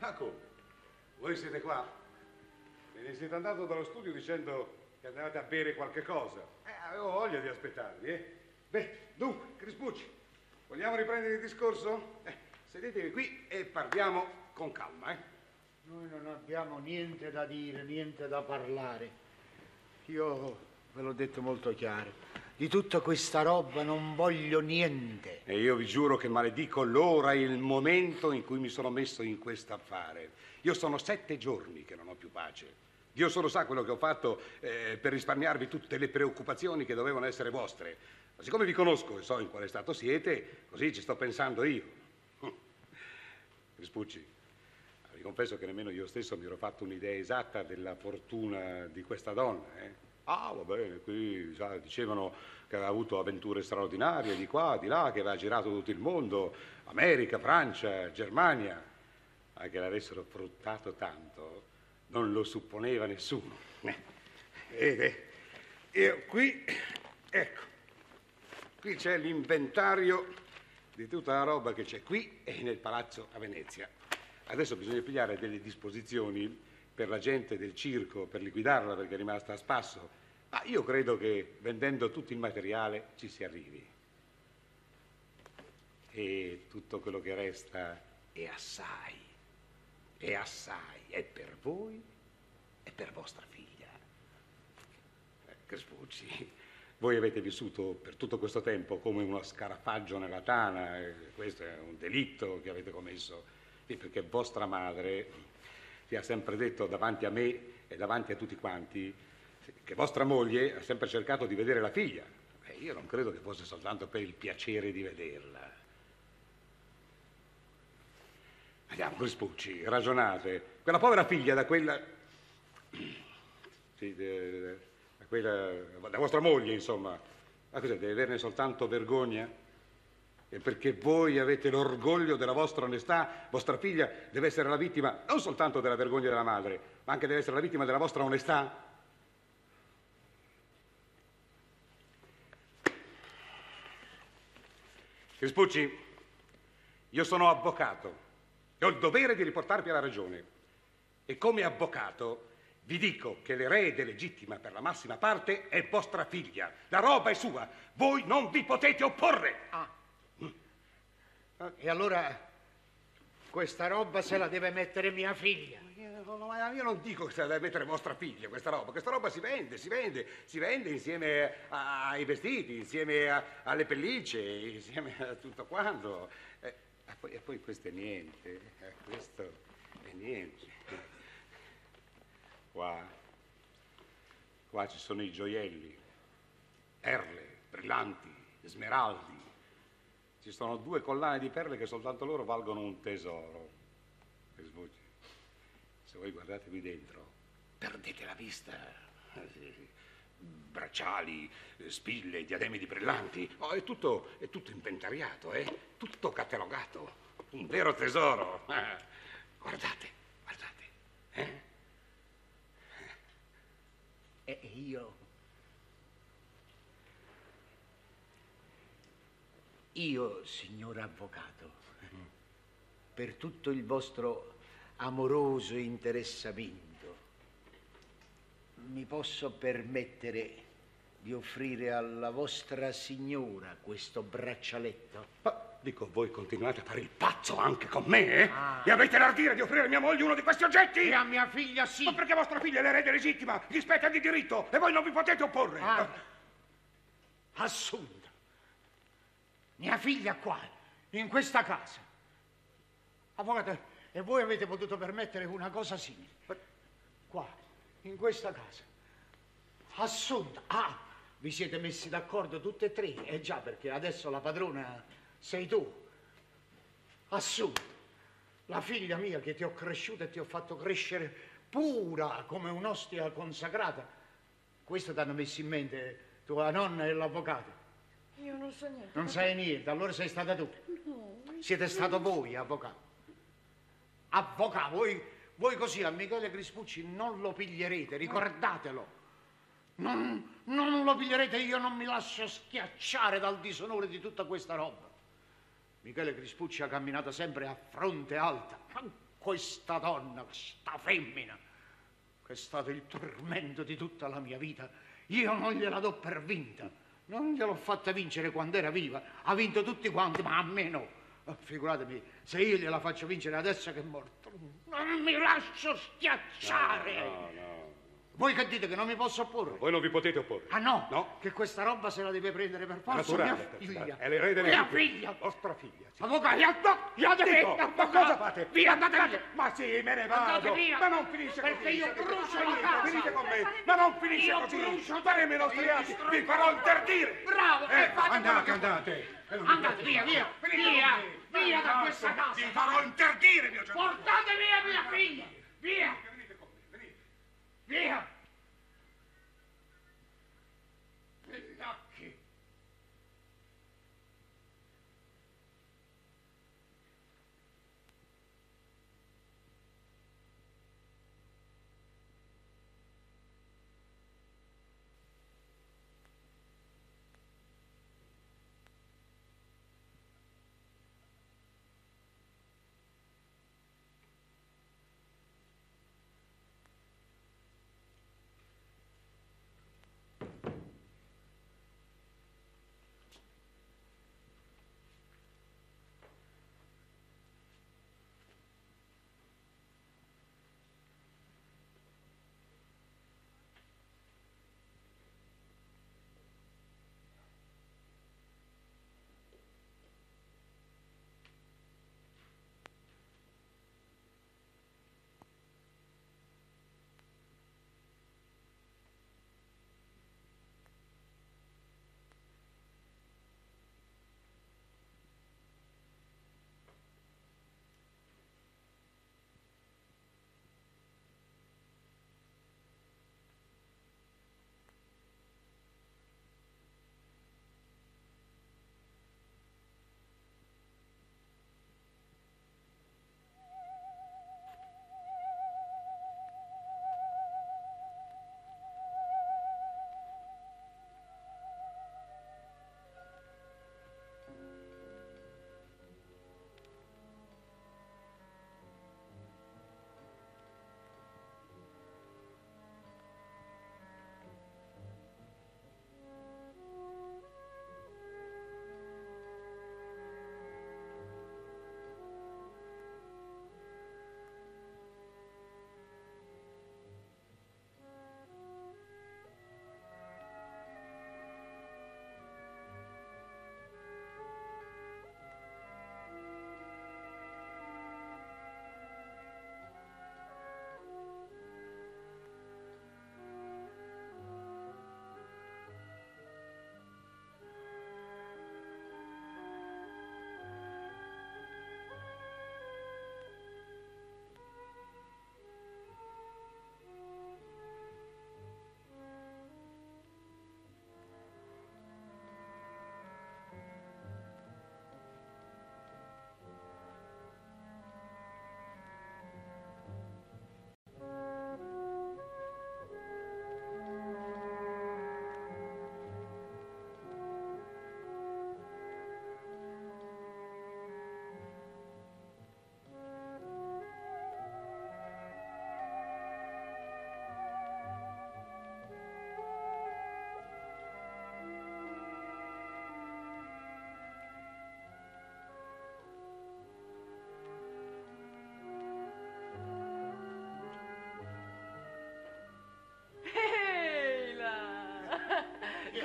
Ma come? Voi siete qua? Ve ne siete andato dallo studio dicendo che andavate a bere qualche cosa. Eh, avevo voglia di aspettarvi, eh? Beh, dunque, Crispucci, vogliamo riprendere il discorso? Eh, sedetevi qui e parliamo con calma, eh? Noi non abbiamo niente da dire, niente da parlare. Io ve l'ho detto molto chiaro. Di tutta questa roba non voglio niente. E io vi giuro che maledico l'ora e il momento in cui mi sono messo in questo affare. Io sono sette giorni che non ho più pace. Dio solo sa quello che ho fatto eh, per risparmiarvi tutte le preoccupazioni che dovevano essere vostre. Ma siccome vi conosco e so in quale stato siete, così ci sto pensando io. Rispucci, vi confesso che nemmeno io stesso mi ero fatto un'idea esatta della fortuna di questa donna. Eh? Ah, va bene, qui sa, dicevano che aveva avuto avventure straordinarie di qua, di là, che aveva girato tutto il mondo, America, Francia, Germania, ma che l'avessero fruttato tanto non lo supponeva nessuno. Vede, io qui, ecco, qui c'è l'inventario di tutta la roba che c'è qui e nel palazzo a Venezia. Adesso bisogna pigliare delle disposizioni per la gente del circo, per liquidarla perché è rimasta a spasso. Ma io credo che vendendo tutto il materiale ci si arrivi. E tutto quello che resta è assai, è assai, è per voi e per vostra figlia. Eh, Crespucci, voi avete vissuto per tutto questo tempo come uno scarafaggio nella tana, e questo è un delitto che avete commesso, e perché vostra madre vi ha sempre detto davanti a me e davanti a tutti quanti che vostra moglie ha sempre cercato di vedere la figlia. E io non credo che fosse soltanto per il piacere di vederla. Andiamo, Crispucci, ragionate. Quella povera figlia da quella... Sì, da quella... da vostra moglie, insomma. Ma cos'è, deve averne soltanto vergogna? E perché voi avete l'orgoglio della vostra onestà, vostra figlia deve essere la vittima non soltanto della vergogna della madre, ma anche deve essere la vittima della vostra onestà? Crispucci, io sono avvocato e ho il dovere di riportarvi alla ragione. E come avvocato vi dico che l'erede legittima per la massima parte è vostra figlia. La roba è sua. Voi non vi potete opporre. Ah. E allora questa roba se la deve mettere mia figlia. Io, no, io non dico che se la deve mettere vostra figlia questa roba, questa roba si vende, si vende, si vende insieme ai vestiti, insieme a- alle pellicce, insieme a tutto quanto. Eh, e, poi, e poi questo è niente, eh, questo è niente. Qua, qua ci sono i gioielli, perle, brillanti, smeraldi. Ci sono due collane di perle che soltanto loro valgono un tesoro. Se voi guardate dentro, perdete la vista. Eh. Bracciali, eh, spille, diademi di brillanti. Oh, è, tutto, è tutto inventariato, eh? Tutto catalogato. Un vero tesoro. Eh, Guardate, guardate. Eh? E io... Io, signor avvocato, per tutto il vostro amoroso interessamento, mi posso permettere di offrire alla vostra signora questo braccialetto? Ma dico, voi continuate a fare il pazzo anche con me, eh? Ah. E avete l'ardire di offrire a mia moglie uno di questi oggetti? E a mia figlia sì. Ma perché vostra figlia è l'erede legittima, gli spetta di diritto e voi non vi potete opporre. Ah. Assunta. Mia figlia qua, in questa casa. Avvocato, e voi avete potuto permettere una cosa simile? Qua, in questa casa. Assunta. Ah, vi siete messi d'accordo tutte e tre? Eh già, perché adesso la padrona sei tu. Assunta. La figlia mia che ti ho cresciuta e ti ho fatto crescere pura come un'ostia consacrata. Questo ti hanno messo in mente tua nonna e l'avvocato. Io non so niente. Non sai niente, allora sei stata tu. No. Siete stato voi, avvocato. Avvocato, voi, voi così a Michele Crispucci non lo piglierete, ricordatelo. Non, non lo piglierete, io non mi lascio schiacciare dal disonore di tutta questa roba. Michele Crispucci ha camminato sempre a fronte alta. Ma questa donna, questa femmina, che è stato il tormento di tutta la mia vita, io non gliela do per vinta. Non gliel'ho fatta vincere quando era viva. Ha vinto tutti quanti, ma a me no. Oh, Figuratemi, se io gliela faccio vincere adesso che è morto, non mi lascio schiacciare. No, no. Voi che dite che non mi posso opporre? Voi non vi potete opporre. Ah no? Che questa roba se la deve prendere per forza Naturale, mia figlia. È l'erede Mia legittima. figlia. Vostra figlia. sì. Avvocato, via da Dico, me, ma cosa fate? Via, andate Andate- via. Ma sì, me ne Andate vado. via. Ma non finisce Perché così. io sapete? brucio la casa. Venite con me. Ma non finisce Io così. brucio- Faremo i nostri io atti. Vi farò interdire. Bravo, Eh, andate, andate. Andate via, via, via, via da questa casa. Vi farò interdire, mio gentile. Portate via mia figlia, via. Via. Vigliacchi.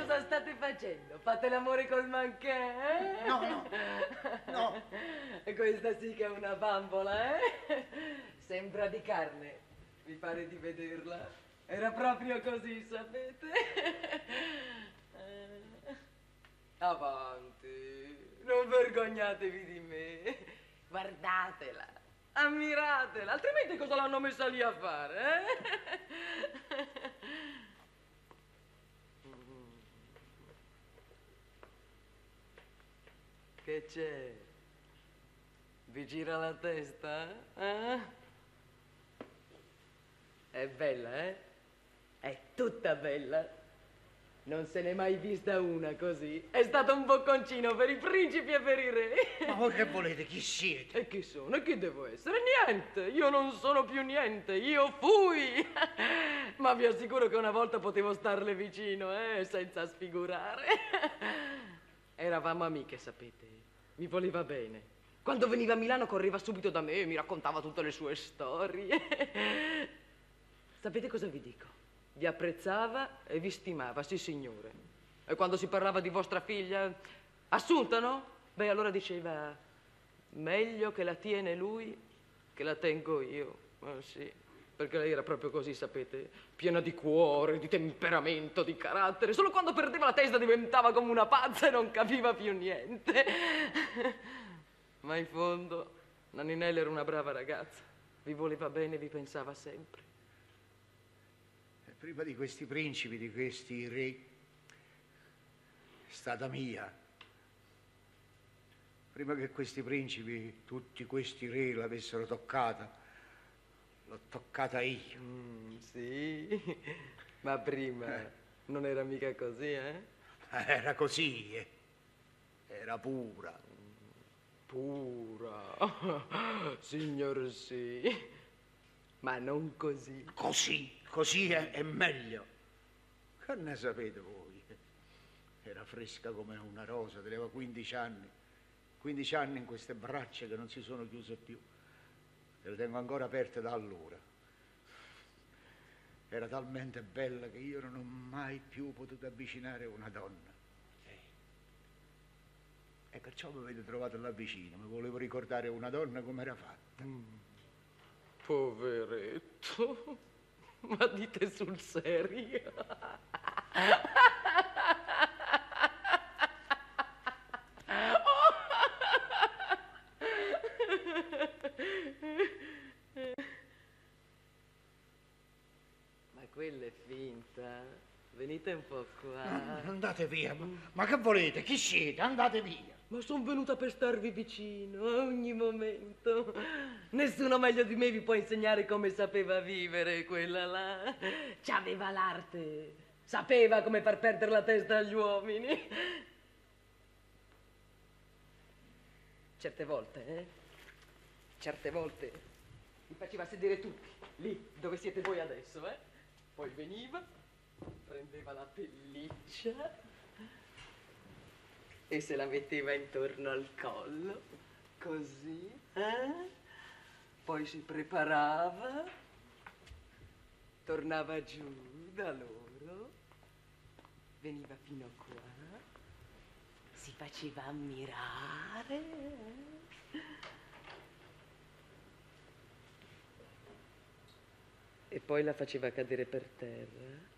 Cosa state facendo? Fate l'amore col manchè? eh? No, no, no. E Questa sì che è una bambola, eh? Sembra di carne. Vi pare di vederla? Era proprio così, sapete? Eh. Avanti, non vergognatevi di me. Guardatela, ammiratela, altrimenti cosa l'hanno messa lì a fare, eh? Che c'è? Vi gira la testa? eh? È bella, eh? È tutta bella. Non se n'è mai vista una così. È stato un bocconcino per i principi e per i re. Ma voi che volete? Chi siete? E chi sono? E chi devo essere? Niente. Io non sono più niente. Io fui. Ma vi assicuro che una volta potevo starle vicino, eh, senza sfigurare. Eravamo amiche, sapete. Mi voleva bene. Quando veniva a Milano correva subito da me e mi raccontava tutte le sue storie. Sapete cosa vi dico? Vi apprezzava e vi stimava, sì signore. E quando si parlava di vostra figlia, Assunta, no? Beh, allora diceva, meglio che la tiene lui che la tengo io. Ah, sì, perché lei era proprio così, sapete, piena di cuore, di temperamento, di carattere. Solo quando perdeva la testa diventava come una pazza e non capiva più niente. Ma in fondo, Naninella era una brava ragazza. Vi voleva bene, vi pensava sempre. Prima di questi principi, di questi re, è stata mia. Prima che questi principi, tutti questi re l'avessero toccata, l'ho toccata io. Mm, sì, ma prima Eh. non era mica così, eh? Era così, eh. era pura. Pura, signor sì, ma non così. Così, così è, è meglio. Che ne sapete voi? Era fresca come una rosa, teneva 15 anni. 15 anni in queste braccia che non si sono chiuse più. E le tengo ancora aperte da allora. Era talmente bella che io non ho mai più potuto avvicinare una donna. E perciò mi avete trovato là vicino, mi volevo ricordare una donna come era fatta. Poveretto, ma dite sul serio? Ma quella è finta. Venite un po' qua. Andate via, ma, ma che volete? Chi siete? Andate via. Ma sono venuta per starvi vicino a ogni momento. Nessuno meglio di me vi può insegnare come sapeva vivere quella là. C'aveva l'arte. Sapeva come far perdere la testa agli uomini. Certe volte, eh? Certe volte mi faceva sedere tutti, lì dove siete voi adesso, eh? Poi veniva, prendeva la pelliccia e se la metteva intorno al collo, così, eh? Poi si preparava, tornava giù da loro, veniva fino qua, si faceva ammirare. eh? E poi la faceva cadere per terra.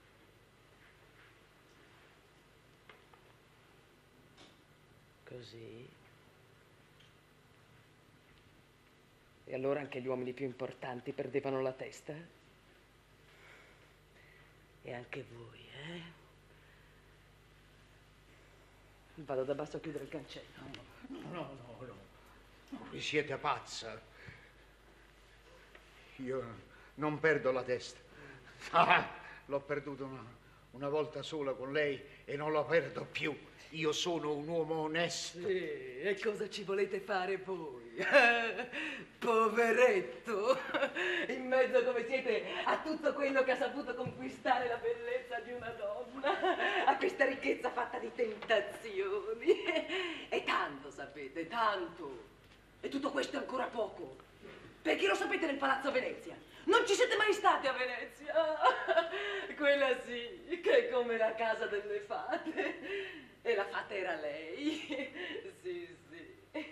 Così. E allora anche gli uomini più importanti perdevano la testa? E anche voi, eh? Vado da basso a chiudere il cancello. No, no, no, no. Voi siete pazza. Io non perdo la testa. Ah, l'ho perduta una, una volta sola con lei e non la perdo più. Io sono un uomo onesto. Sì, e cosa ci volete fare voi? Poveretto! In mezzo come siete a tutto quello che ha saputo conquistare la bellezza di una donna, a questa ricchezza fatta di tentazioni. E tanto, sapete, tanto. E tutto questo è ancora poco. Perché lo sapete nel Palazzo Venezia? Non ci siete mai stati a Venezia? Quella sì, che è come la casa delle fate. E la fata era lei. Sì, sì.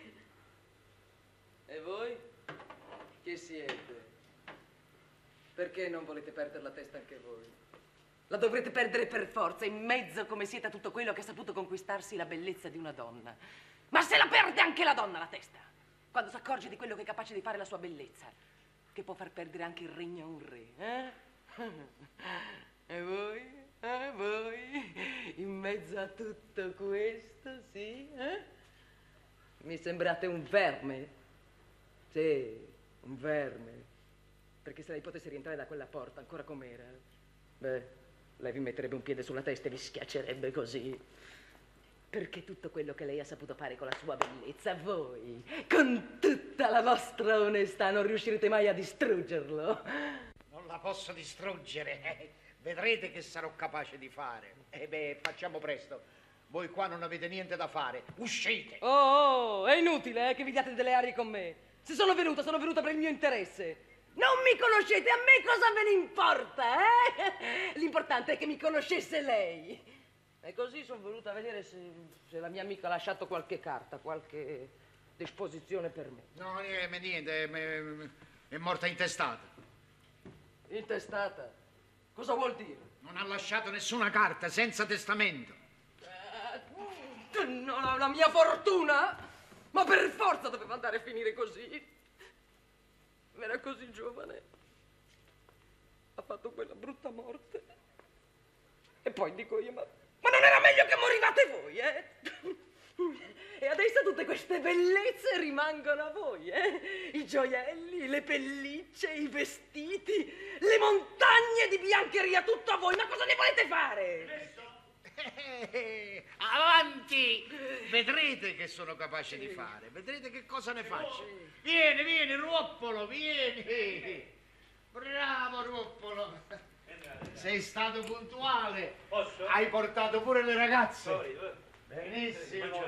E voi? Chi siete? Perché non volete perdere la testa anche voi? La dovrete perdere per forza, in mezzo come siete a tutto quello che ha saputo conquistarsi la bellezza di una donna. Ma se la perde anche la donna la testa, quando si accorge di quello che è capace di fare la sua bellezza, che può far perdere anche il regno a un re, eh? E voi? E voi? In mezzo a tutto questo, sì? Eh? Mi sembrate un verme? Sì, un verme. Perché se lei potesse rientrare da quella porta ancora com'era, beh, lei vi metterebbe un piede sulla testa e vi schiaccerebbe così. Perché tutto quello che lei ha saputo fare con la sua bellezza, voi, con tutta la vostra onestà, non riuscirete mai a distruggerlo. Non la posso distruggere. Eh. Vedrete che sarò capace di fare. E beh, facciamo presto. Voi qua non avete niente da fare. Uscite. Oh, oh, è inutile eh, che vi diate delle arie con me. Se sono venuta, sono venuta per il mio interesse. Non mi conoscete, a me cosa ve ne importa, eh? L'importante è che mi conoscesse lei. E così sono venuta a vedere se, se la mia amica ha lasciato qualche carta, qualche disposizione per me. No, niente, niente. è- È morta intestata. Intestata? Cosa vuol dire? Non ha lasciato nessuna carta, senza testamento. No, la, la mia fortuna? Ma per forza doveva andare a finire così. Era così giovane. Ha fatto quella brutta morte. E poi dico io, ma, ma non era meglio che morivate voi, eh? E adesso tutte queste bellezze rimangono a voi, eh? I gioielli, le pellicce, i vestiti, le montagne di biancheria, tutto a voi. Ma cosa ne volete fare? Eh, Avanti! Vedrete che sono capace di fare, vedrete che cosa ne faccio. Vieni, vieni, Ruoppolo, vieni! Bravo, Ruoppolo! Sei stato puntuale. Hai portato pure le ragazze. Benissimo.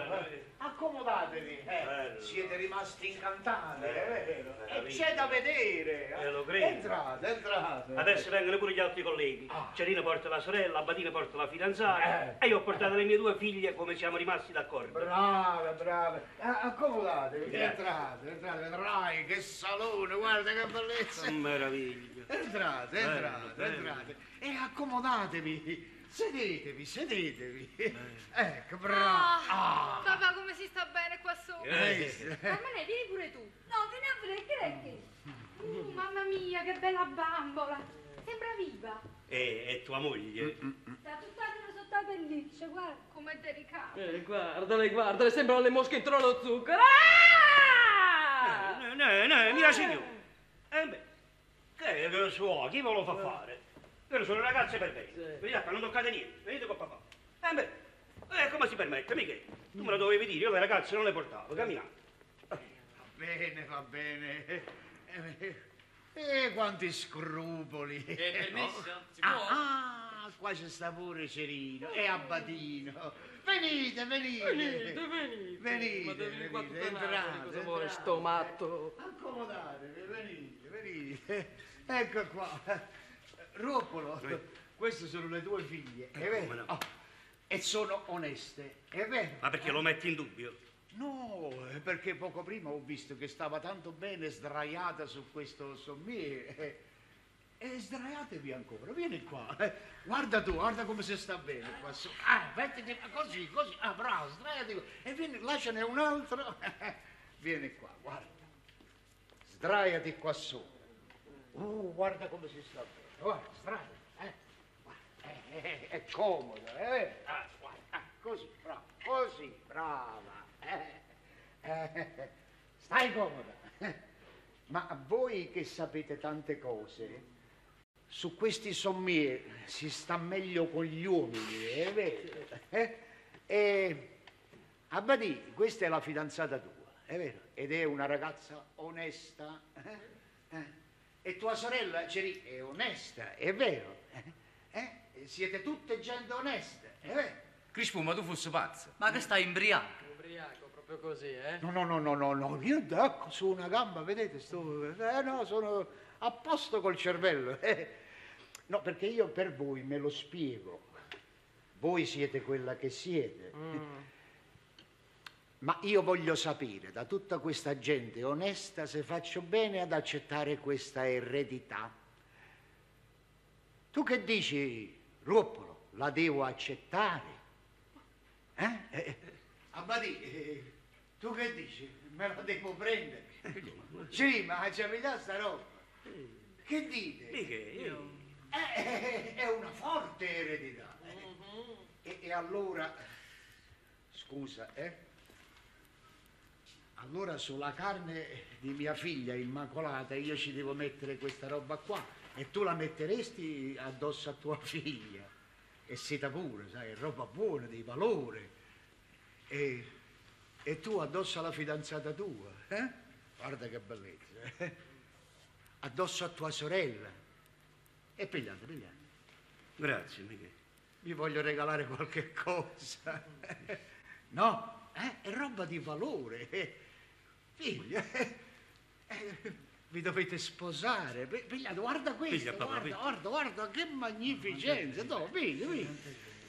Accomodatevi. eh. Siete rimasti incantati, è vero? E c'è da vedere. Eh, lo credo. Entrate, entrate. Adesso vengono pure gli altri colleghi. Cerino porta la sorella, Abbatino porta la fidanzata Eh. e io ho portato le mie due figlie come siamo rimasti d'accordo. Brave. Ah, accomodatevi, entrate, entrate, vedrai che salone, guarda che bellezza. Meraviglia. Entrate, Bello, entrate, bello. entrate. E accomodatevi. Sedetevi, sedetevi. Ecco, bravo. Ah. Papà, come si sta bene qua sopra? Eh. Carmine, vieni pure tu. No, vieni a vedere, che è che? Uh, mamma mia, che bella bambola. Sembra viva. E, e tua moglie? Sta tutta sotto la pelliccia, guarda. Com'è delicata. Eh, guardale, guardale, sembrano le mosche intorno allo zucchero. Ah! No, no, no, mira signore. Eh beh, che, che so, chi ve lo fa fare? Io sono ragazze per bene. Vedete, non toccate niente, venite con papà. Eh beh, eh, come si permette, mica? Tu me lo dovevi dire, io le ragazze non le portavo, camminate. Va bene, va bene. Eh, eh, quanti scrupoli. È permesso? Si Ah, può? ah, qua c'è sta pure Cerino e Abbatino. Venite, venite. Venite, venite. Venite, Ma venite, tutta la- entrate, cosa vuole sto matto? Accomodatevi, venite, venite. Ecco qua. Ruopolo, queste sono le tue figlie, è vero? come no? Oh, e sono oneste, è vero? Ma perché lo metti in dubbio? No, è perché poco prima ho visto che stava tanto bene sdraiata su questo sommier. E, e sdraiatevi ancora, vieni qua. eh. Guarda tu, guarda come si sta bene qua su. Ah, mettiti così, così. Ah, bravo, sdraiati. qua. E vieni, lasciane un altro. vieni qua, guarda. Sdraiati qua su. Uh, guarda come si sta bene. Guarda. Eh. Guarda, eh, eh, è comodo, eh? Ah, guarda, ah, così, brava, così, brava. Eh, eh, stai comoda. Ma voi che sapete tante cose, su questi sommier si sta meglio con gli uomini, è vero? Eh? E Abbadì, questa è la fidanzata tua, è vero? Ed è una ragazza onesta. eh? Eh? E tua sorella Ceri è onesta, è vero? Eh? E Siete tutte gente oneste, è vero? Crispu, ma tu fossi pazzo. Ma che stai imbriaco? Ubriaco, proprio così, eh? No, no, no, no, no, no, io ecco su una gamba, vedete, sto, eh, no, sono a posto col cervello. eh. No, perché io per voi me lo spiego. Voi siete quella che siete. Ma io voglio sapere da tutta questa gente onesta se faccio bene ad accettare questa eredità. Tu che dici, Ruppolo, la devo accettare? Eh? Eh, Abbadì, eh, tu che dici? Me la devo prendere? Sì, ma c'è mica sta roba. Che dite? Eh, eh, è una forte eredità. eh. E, e allora, scusa, eh? Allora sulla carne di mia figlia immacolata io ci devo mettere questa roba qua e tu la metteresti addosso a tua figlia. e seta pure, sai, è roba buona, di valore. E, e tu addosso alla fidanzata tua, eh? Guarda che bellezza. eh? Addosso a tua sorella. E pigliate, pigliate. Grazie, Michele. Vi voglio regalare qualche cosa. No, eh? è roba di valore. Figlia, eh, eh, vi dovete sposare. Pi- Pigliate, guarda questo, Piglia, papà, guarda, piglia. guarda, guarda, che magnificenza. No, piglia, piglia.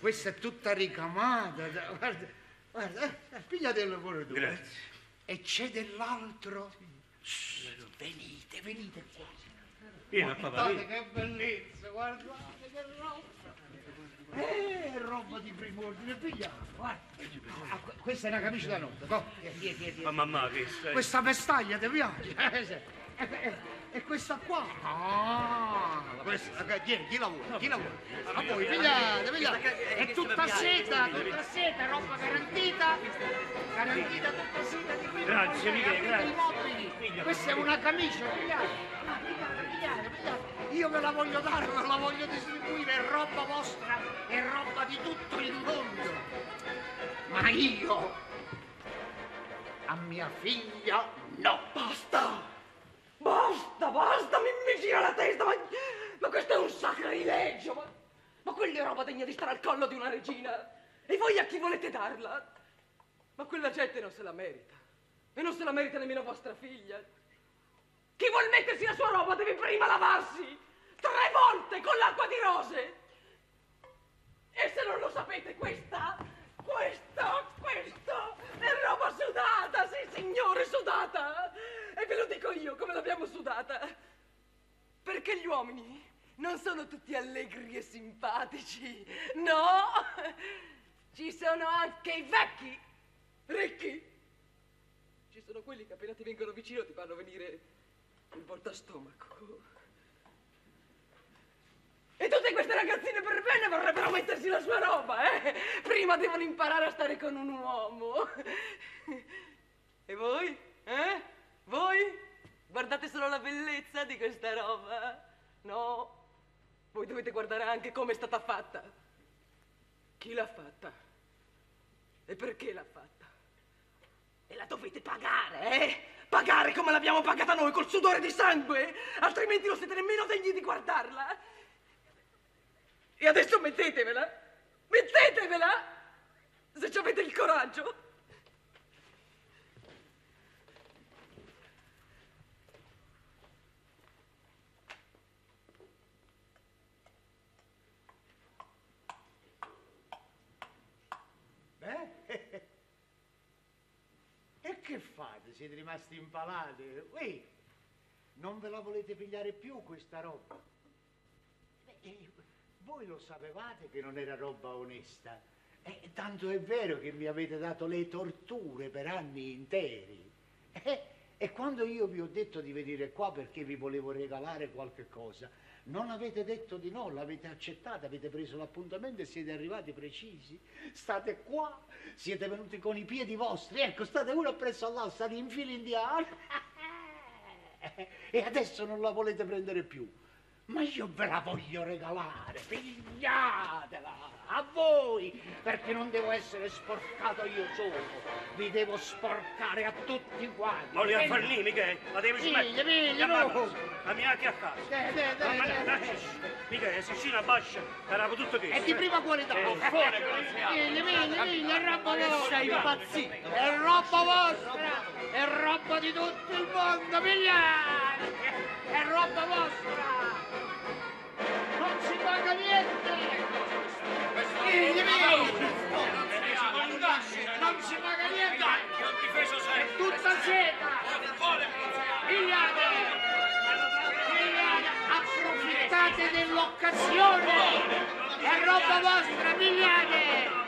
Questa è tutta ricamata. da- Guarda, guarda, eh, eh, pigliatelo pure tu. Grazie. E c'è dell'altro. Shh, venite, venite qua. Vieni, papà, Guardate che bellezza, guardate che roba. Eh, è roba di primo ordine, pigliamo, guarda. Ah, que- questa è una camicia da notte, tieni. Ma mamma, che stai... Questa vestaglia ti piace? Eh, sì. E, e- e questa qua? Ah, questa, tieni, chi lavora, chi lavora? A voi, pigliate, pigliate. È tutta seta, tutta seta, roba garantita. Garantita tutta seta di primo Grazie, Michele, anche grazie. Questa è una camicia, pigliate. Pigliate, pigliate, pigliate. Io ve la voglio dare, ve la voglio distribuire, è roba vostra, è roba di tutto il mondo. Ma io, a mia figlia, no. Basta! Basta, basta, mi, mi gira la testa, ma, ma questo è un sacrilegio! Ma, ma quella è roba degna di stare al collo di una regina! E voi a chi volete darla? Ma quella gente non se la merita. E non se la merita nemmeno vostra figlia. Chi vuol mettersi la sua roba deve prima lavarsi! Tre volte con l'acqua di rose! E se non lo sapete, questa, questa, questa è roba sudata, sì signore, sudata! E ve lo dico io come l'abbiamo sudata. Perché gli uomini non sono tutti allegri e simpatici, no! Ci sono anche i vecchi, ricchi. Ci sono quelli che appena ti vengono vicino ti fanno venire il voltastomaco. E tutte queste ragazzine per bene vorrebbero mettersi la sua roba, eh? Prima devono imparare a stare con un uomo. E voi? Eh? Voi? Guardate solo la bellezza di questa roba? No. Voi dovete guardare anche come è stata fatta. Chi l'ha fatta? E perché l'ha fatta? E la dovete pagare, eh? Pagare come l'abbiamo pagata noi, col sudore di sangue! Altrimenti non siete nemmeno degni di guardarla. E adesso mettetevela! Mettetevela! Se ci avete il coraggio! Eh? E che fate? Siete rimasti impalati? Ui, non ve la volete pigliare più questa roba? Beh, eh, voi lo sapevate che non era roba onesta. Eh, tanto è vero che mi avete dato le torture per anni interi. Eh, e quando io vi ho detto di venire qua perché vi volevo regalare qualche cosa, non avete detto di no, l'avete accettata, avete preso l'appuntamento e siete arrivati precisi. State qua, siete venuti con i piedi vostri, ecco, state uno appresso all'altro, state in fila indiana. E adesso non la volete prendere più. Ma io ve la voglio regalare, pigliatela a voi, perché non devo essere sporcato io solo, vi devo sporcare a tutti quanti. Voglio a far lì, Michele, la devi Piglia, smettere. piglia, Andiamo no. a casa. Cammina anche a casa. Dai, dai, dai, Ma- ma- ma- dai. Michele, se scina bascia, era tutto questo. È di prima qualità. Eh, Figlia, figlia, figlia, è roba vostra. Sei impazzito. È roba vostra. È roba di tutto il mondo, pigliate. È roba vostra. Paga niente. Non si paga niente. È tutta seta. Pigliate. Pigliate. Approfittate dell'occasione. È roba vostra, pigliate.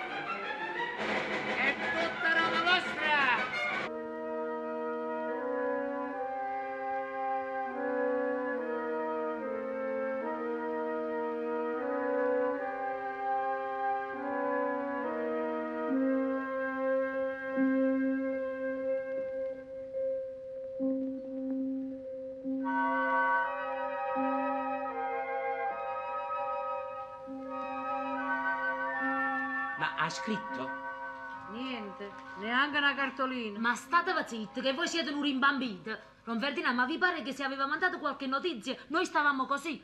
Ha scritto? Niente, neanche una cartolina. Ma state zitti, che voi siete un rimbambito. Don Ferdinando, ma vi pare che se aveva mandato qualche notizia, noi stavamo così?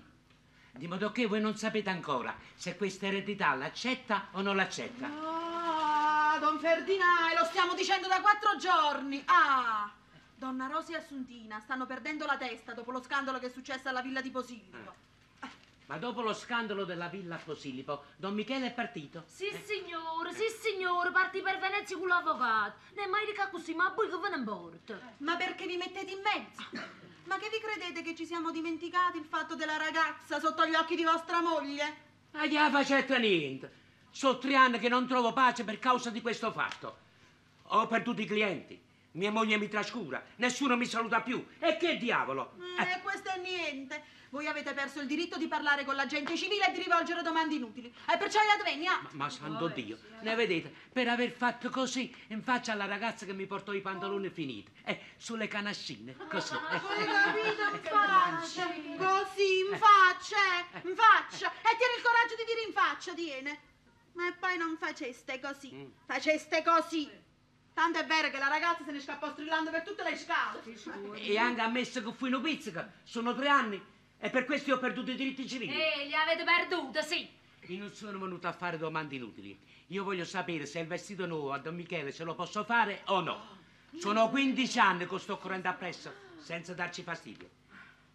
Di modo che voi non sapete ancora se questa eredità l'accetta o non l'accetta. Ah, don Ferdinando, lo stiamo dicendo da quattro giorni. Ah, donna Rosa e Assuntina stanno perdendo la testa dopo lo scandalo che è successo alla villa di Posillipo. Ma dopo lo scandalo della villa a Posillipo, Don Michele è partito? Sì, signore, sì, signore, parti per Venezia con l'avvocato. Ne mai dica così, ma poi che ve ne importa? Ma perché vi mettete in mezzo? Ma che vi credete che ci siamo dimenticati il fatto della ragazza sotto gli occhi di vostra moglie? Ma gli facete niente. Sono tre anni che non trovo pace per causa di questo fatto. Ho perduto i clienti. Mia moglie mi trascura, nessuno mi saluta più. E che diavolo? Eh, questo è niente. Voi avete perso il diritto di parlare con la gente civile e di rivolgere domande inutili. E perciò gli advenia. Ma, ma santo Dio, ne vedete, per aver fatto così in faccia alla ragazza che mi portò i pantaloni finiti. Eh, sulle canassine, così. Eh. Hai capito? In faccia. Così, in faccia, eh, in faccia. E tieni il coraggio di dire in faccia, tiene. Ma poi non faceste così. Faceste così. Tanto è vero che la ragazza se ne scappò strillando per tutte le scale. E anche ammesso che fui una pizzica, sono tre anni e per questo ho perduto i diritti civili. Eh, li avete perduti, sì. Io non sono venuto a fare domande inutili. Io voglio sapere se il vestito nuovo a Don Michele se lo posso fare o no. Sono 15 anni che sto correndo appresso senza darci fastidio.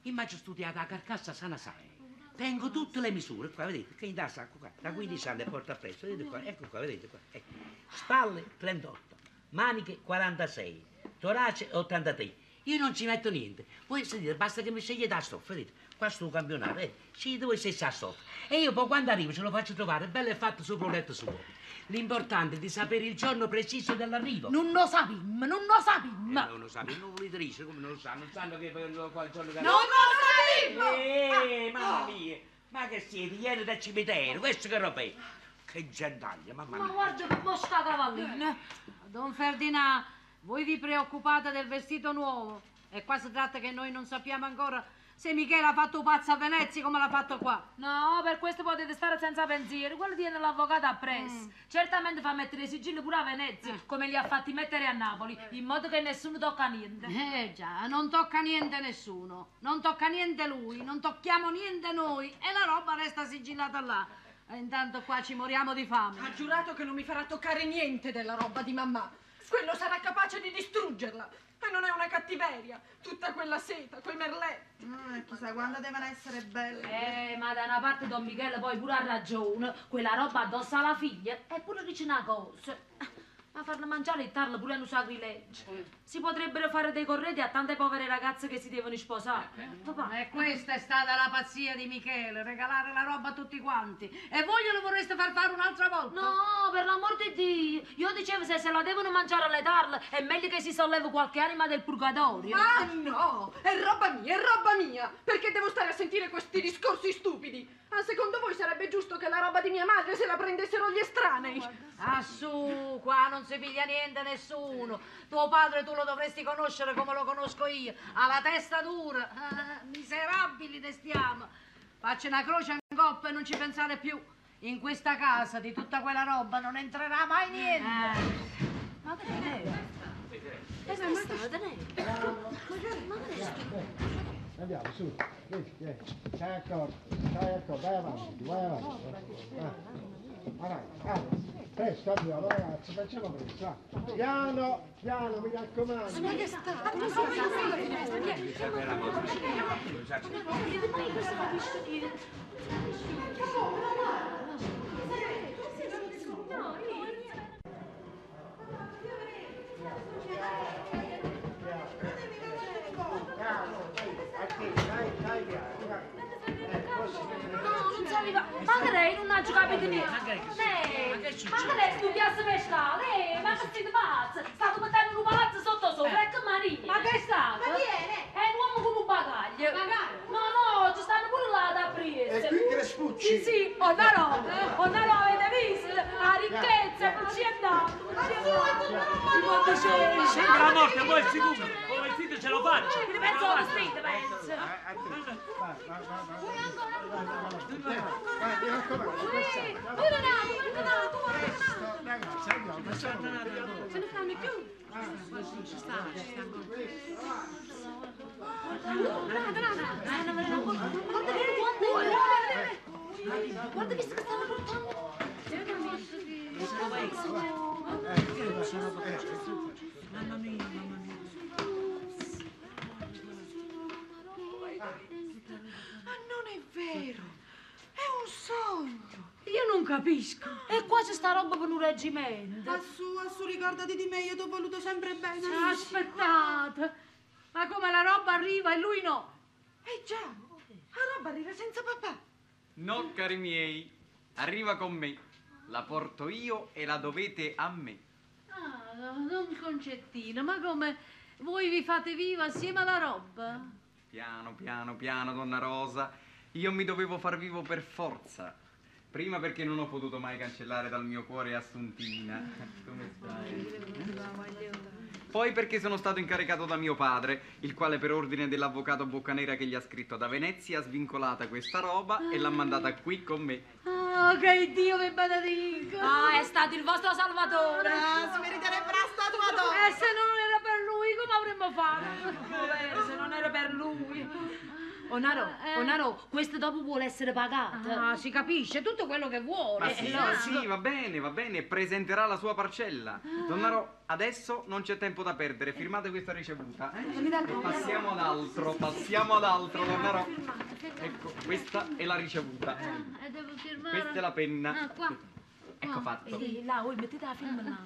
Immagino studiata a carcassa sana sana. Tengo tutte le misure, qua vedete, che in da sacco qua, da 15 anni porto appresso, vedete qua, ecco qua, vedete qua. Ecco. Spalle 38, maniche 46, torace 83. Io non ci metto niente. Voi sentite, basta che mi scegliete la stoffa, vedete? Qua sto campionato, eh, scegliete voi stessi la stoffa. E io poi quando arrivo ce lo faccio trovare bello e fatto sopra un letto suo. L'importante è di sapere il giorno preciso dell'arrivo. Non lo sappiamo, non lo sappiamo. Eh, non lo sapete, non volete dire, come non lo sanno, non sanno che qual giorno che Non lo sappiamo! Eh, mamma mia, ma che siete, ieri del cimitero, questo che roba è? Che gentaglia, mamma Ma mia. guarda che vostra cavallina. Don Ferdinand, voi vi preoccupate del vestito nuovo e qua si tratta che noi non sappiamo ancora se Michele ha fatto pazzo a Venezia come l'ha fatto qua. No, per questo potete stare senza pensiero. Quello tiene l'avvocato appresso. Certamente fa mettere i sigilli pure a Venezia, come li ha fatti mettere a Napoli, in modo che nessuno tocca niente. Eh già, non tocca niente nessuno, non tocca niente lui, non tocchiamo niente noi e la roba resta sigillata là. E intanto qua ci moriamo di fame. Ha giurato che non mi farà toccare niente della roba di mamma. Quello sarà capace di distruggerla. E non è una cattiveria. Tutta quella seta, quei merletti. Ah, chissà quando devono essere belle. Eh, ma da una parte Don Michele poi pure ha ragione. Quella roba addosso alla figlia è pure dice una cosa. Ma farla mangiare e tarla pure è un sacrilegio. Si potrebbero fare dei corredi a tante povere ragazze che si devono sposare. Papà. E questa è stata la pazzia di Michele, regalare la roba a tutti quanti. E voi glielo vorreste far fare un'altra volta? No, per l'amor di Dio. Io dicevo se se la devono mangiare alle tarle è meglio che si solleva qualche anima del purgatorio. Ma no, è roba mia, è roba mia. Perché devo stare a sentire questi discorsi stupidi? Ma secondo voi sarebbe giusto che la roba di mia madre se la prendessero gli estranei? Ah su, qua non si piglia niente nessuno. Tuo padre tu lo dovresti conoscere come lo conosco io. Ha la testa dura. Ah, miserabili restiamo. Facci una croce in coppa e non ci pensare più. In questa casa di tutta quella roba non entrerà mai niente. Ma che è? Questa è stata Ma che è? Andiamo, su, vieni, vieni. Stai accorto, stai vai avanti, vai avanti. Ah. Avanti, avanti. Presto, andiamo ragazzi, facciamo presto, va. Piano, piano, mi raccomando. Ma che sta? No, non arriva. Ma che lei non ha capito niente. Lei, ma che lei studiasse per strada? Lei, ma che siete pazzi? State mettendo un palazzo sotto sopra, ecco Maria. Ma che è stato? Ma chi è? È un uomo con un bagaglio. No, no, ci stanno pure là da aprire. E qui Crespucci? Sì, sì, oh no, no, oh no, no, avete visto? La ricchezza, non ci è andato, non ci è andato. Quando c'è sembra morte, poi il vestito ce lo faccio. Penso allo speed, penso. Vai, vai, vai, vai. mi raccomando, Ehi, passate. guarda Nato, guarda Nato, guarda Presto, Nato. ragazzi, andiamo, facciamo vedere. Se ne stanno più. Ci sta, ci sta ancora. Nato, Nato. Guarda che guarda, guarda che stanno portando. Mamma mia, mamma mia. Ma non è vero. È un sogno. Io non capisco. E qua c'è sta roba per un reggimento. Assù, assù, ricordati di me, io ti ho voluto sempre bene. Aspettate. Ma come la roba arriva e lui no? Eh già, la roba arriva senza papà. No, cari miei, arriva con me. La porto io e la dovete a me. Ah, don Concettino, ma come voi vi fate viva assieme alla roba? Piano, piano, piano, donna Rosa. Io mi dovevo far vivo per forza. Prima perché non ho potuto mai cancellare dal mio cuore Assuntina. Come stai? Poi perché sono stato incaricato da mio padre, il quale per ordine dell'avvocato Boccanera che gli ha scritto da Venezia ha svincolata questa roba e l'ha mandata qui con me. Oh, che Dio vi benedica! Ah, è stato il vostro salvatore! Ah, si meriterebbe la statua d'oro. E se non era per lui, come avremmo fatto? Povero, se non era per lui. Onaro, Onaro, questo dopo vuole essere pagato. Ah, si capisce, tutto quello che vuole. Ma sì, ma sì, va bene, va bene, presenterà la sua parcella. Donna Ro, adesso non c'è tempo da perdere, firmate questa ricevuta. eh? E passiamo ad altro, passiamo ad altro, donna Ro. Ecco, questa è la ricevuta. E devo firmare. Questa è la penna. Ah, qua. Ecco fatto. Sì, là, voi mettete la firma là.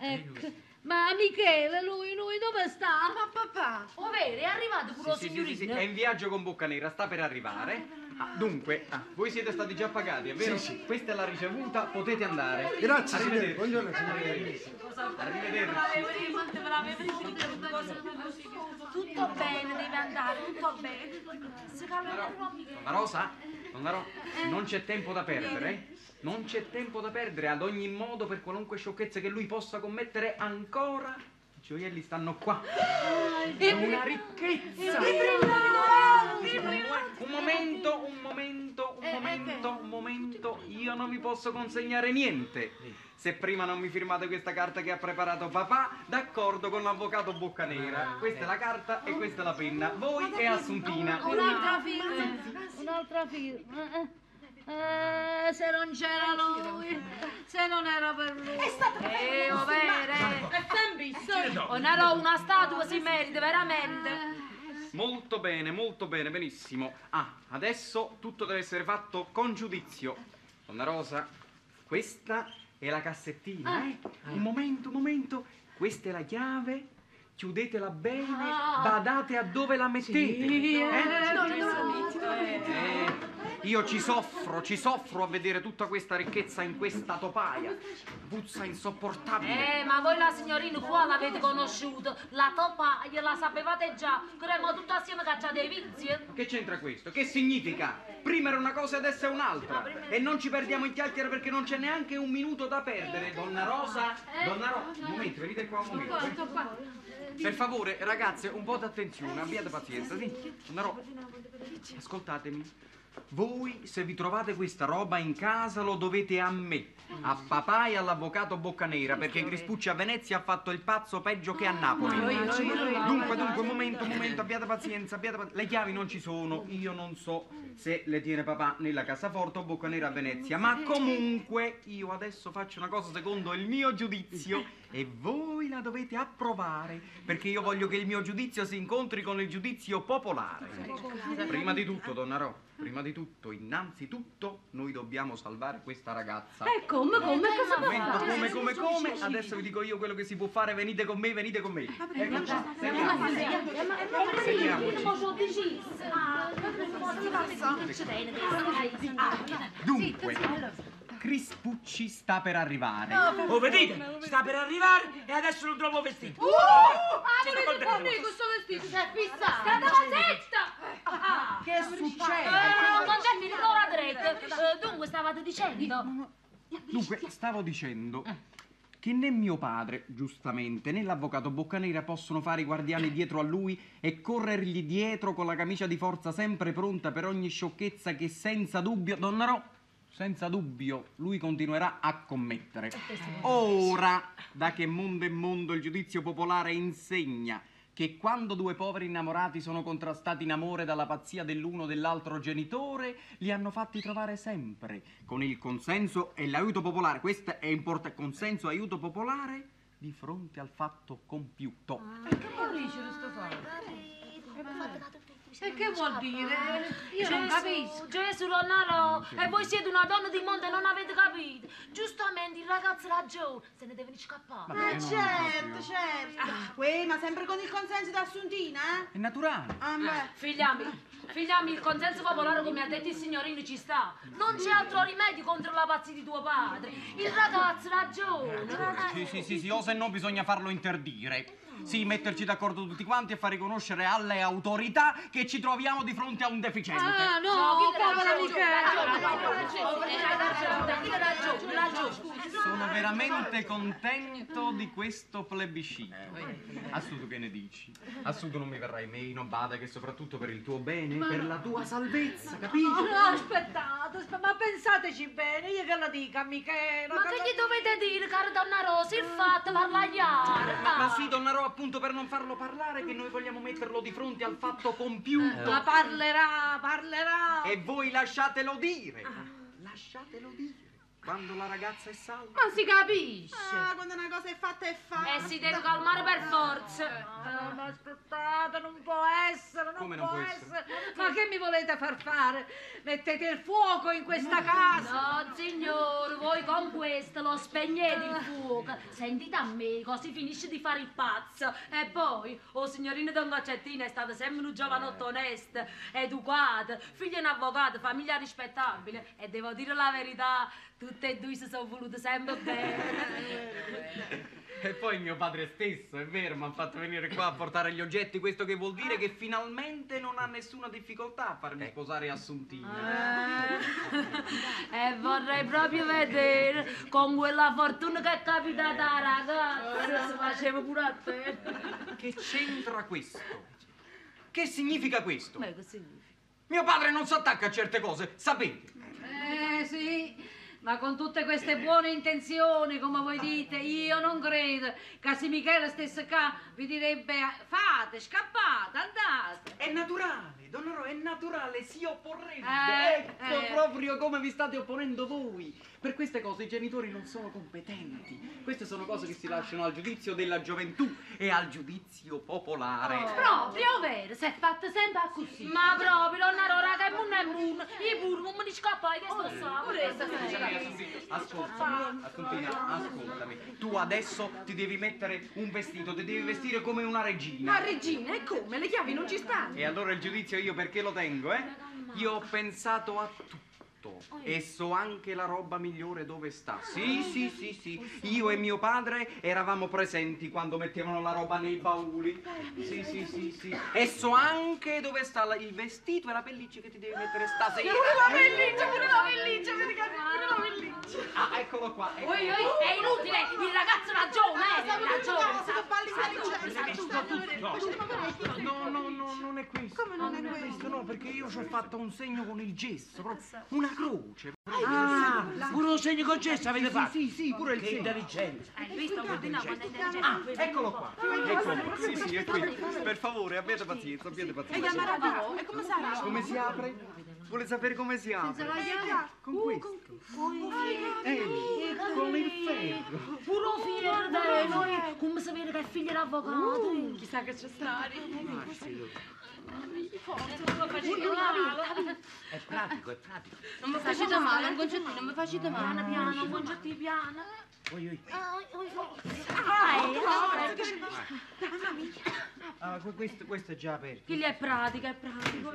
Ecco. Ma Michele, lui, lui dove sta? Ma papà. Oh, vero, è arrivato pure lo Sì, sì, sì, sì, signorino. è in viaggio con Boccanera, sta per arrivare. Ah, dunque, ah, voi siete stati già pagati, è vero? Sì, sì. Questa è la ricevuta, potete andare. Grazie, signore. Arrivederci. Buongiorno, signore. Tutto bene, deve andare, tutto bene. Donna Rosa, donna Ro, non c'è tempo da perdere, eh? Non c'è tempo da perdere, ad ogni modo, per qualunque sciocchezza che lui possa commettere, ancora i gioielli stanno qua. È una ricchezza! Un momento, un momento, un momento, un momento, io non vi posso consegnare niente. Se prima non mi firmate questa carta che ha preparato papà, d'accordo con l'avvocato Boccanera. Questa è la carta e questa è la penna. Voi e Assuntina. Un'altra firma, un'altra firma. Eh, se non c'era lui, se non era per lui. È stato eh, oh, vero, È sempre Oh, Naro, una statua si merita, veramente. Molto bene, molto bene, benissimo. Ah, adesso tutto deve essere fatto con giudizio. Donna Rosa, questa è la cassettina, eh? Un momento, un momento. Questa è la chiave. Chiudetela bene, badate a dove la mettete. Eh? Eh, io ci soffro, ci soffro a vedere tutta questa ricchezza in questa topaia. Puzza insopportabile. Eh, ma voi la signorina qua l'avete conosciuto. La topaia la sapevate già. Cremo tutto assieme cacciate i vizi. eh? Che c'entra questo? Che significa? Prima era una cosa e adesso è un'altra. E non ci perdiamo in chiacchiere perché non c'è neanche un minuto da perdere. Donna Rosa, donna Rosa, un momento, venite qua un momento. Per favore, ragazze, un po' d'attenzione, abbiate pazienza, sì. Donna Rosa, ascoltatemi. Voi, se vi trovate questa roba in casa, lo dovete a me, a papà e all'avvocato Boccanera, perché Crispucci a Venezia ha fatto il pazzo peggio che a Napoli. Dunque, dunque, un momento, un momento, abbiate pazienza, abbiate pazienza. Le chiavi non ci sono, io non so se le tiene papà nella cassaforte o Boccanera a Venezia, ma comunque io adesso faccio una cosa secondo il mio giudizio e voi la dovete approvare, perché io voglio che il mio giudizio si incontri con il giudizio popolare. Prima di tutto, donna Ro, prima di tutto, innanzitutto, noi dobbiamo salvare questa ragazza. E come, come, Momento, fare? come, come, come? Adesso vi dico io quello che si può fare, venite con me, venite con me. Ecco qua, sediamoci. Sediamoci. Dunque, Crispucci sta per arrivare. Oh, vedete? Sta per arrivare e adesso non trovo vestito. Uh, ah, volete farmi questo vestito? Sei fissato. State zitta! Che succede? Eh, Contetti l'ora drette. Dunque, stavate dicendo? Dunque, stavo dicendo, che né mio padre, giustamente, né l'avvocato Boccanera possono fare i guardiani dietro a lui e corrergli dietro con la camicia di forza sempre pronta per ogni sciocchezza che senza dubbio, Donnarò, senza dubbio, lui continuerà a commettere. Ora, da che mondo è mondo il giudizio popolare insegna che quando due poveri innamorati sono contrastati in amore dalla pazzia dell'uno o dell'altro genitore, li hanno fatti trovare sempre con il consenso e l'aiuto popolare, questo è importante, consenso e aiuto popolare di fronte al fatto compiuto. Che vuol dire sto fatto? E che vuol dire? Io non Gesù, capisco. Gesù Lonnarò, e voi siete una donna di mondo e non avete capito. Giustamente il ragazzo ragione, se ne deve scappare. Ma certo, certo. Uè, ma sempre con il consenso di Assuntina, eh? È naturale. Ah, beh. Figliami, figliami, il consenso popolare, come ha detto il signorino, ci sta. Non c'è altro rimedio contro la pazzia di tuo padre. Il ragazzo ragione. Sì, sì, sì, sì, o se no bisogna farlo interdire. Sì, metterci d'accordo tutti quanti e far riconoscere alle autorità che ci troviamo di fronte a un deficiente. Ah, no, povera Sono veramente contento di questo plebiscito. Assunto che ne dici? Assunto non mi verrai meno, bada che soprattutto per il tuo bene, Ma- per la tua salvezza, capito? No, no, aspettate, aspe- ma pensateci bene, io che lo dica, Michela. Ma che gli dovete dire, cara donna Rosa? Il fatto parla chiaro. Ma sì, Donnarò, appunto per non farlo parlare, che noi vogliamo metterlo di fronte al fatto compiuto. Ma parlerà, parlerà. E voi lasciatelo dire. Lasciatelo dire. Quando la ragazza è salva. Ma si capisce. Ah, quando una cosa è fatta è fatta. E si deve calmare per forza. Ah, ma aspettate, non può essere, non Come non può può essere. Ma che mi volete far fare? Mettete il fuoco in questa casa. No, signore, voi con questo lo spegnete il fuoco. Sentite a me, così finisce di fare il pazzo. E poi, oh signorina Don Gaccettina è stata sempre un giovanotto onesto, educato, figlio di un avvocato, famiglia rispettabile. E devo dire la verità, tutte e due si sono volute sempre bene. E poi mio padre stesso, è vero, mi ha fatto venire qua a portare gli oggetti, questo che vuol dire che finalmente non ha nessuna difficoltà a farmi sposare Assuntina. E vorrei proprio vedere con quella fortuna che è capitata alla ragazza. Se faceva pure a te. Che c'entra questo? Che significa questo? Ma che significa? Mio padre non si attacca a certe cose, sapete? Eh sì, ma con tutte queste buone intenzioni, come voi dite, io non credo se Michele stesse qua vi direbbe fate, scappate, andate. È naturale, Donnarò, è naturale, si opporrebbe. Eh, ecco eh. proprio come vi state opponendo voi. Per queste cose i genitori non sono competenti. Queste sono cose che si lasciano al giudizio della gioventù e al giudizio popolare. Oh. Proprio vero, si è fatta sempre così. Ma proprio, non ero raga, e mun e mun. I pur, non mi scappai che sto sa. Pure Ascoltami, Assuntina, ascoltami. Tu adesso ti devi mettere un vestito, ti devi vestire come una regina. Ma regina, e come? Le chiavi non ci stanno. E allora il giudizio io perché lo tengo, eh? Io ho pensato a tutto. E so anche la roba migliore dove sta. Sì, sì, sì, sì. Io e mio padre eravamo presenti quando mettevano la roba nei bauli. Sì, sì, sì, sì. E so anche dove sta la- il vestito e la pelliccia che ti devi mettere stasera. Pure la pelliccia, pure la pelliccia, pure la pelliccia. Ah, eccolo qua. Oi, è inutile, il ragazzo ragione, eh, pensando, balli intelligente. No, no, no, non è questo. Come non è questo? No, perché io ci ho fatto un segno con il gesso, proprio una croce. Ah, pure un segno con gesso avete fatto? Sì, sì, sì, pure il Che segno. intelligenza. Hai visto è intelligente? Ah, eccolo qua. Eccolo qua. Sì, sì, è qui. Per favore, abbiate pazienza, abbiate E pazienza. E come sarà? Come si apre? Vuole sapere come si apre? Con questo. Ehi, con il ferro. Puro fiero di noi, come sapere che è figlio d'avvocato. Chissà che c'è stato. È pratico, è pratico. Non mi facete male, un concettino, non mi facete male. Piano, piano, un concettino piano. Oi, oi. Ah, que- questo, questo è già aperto. Chi è pratica, è pratico.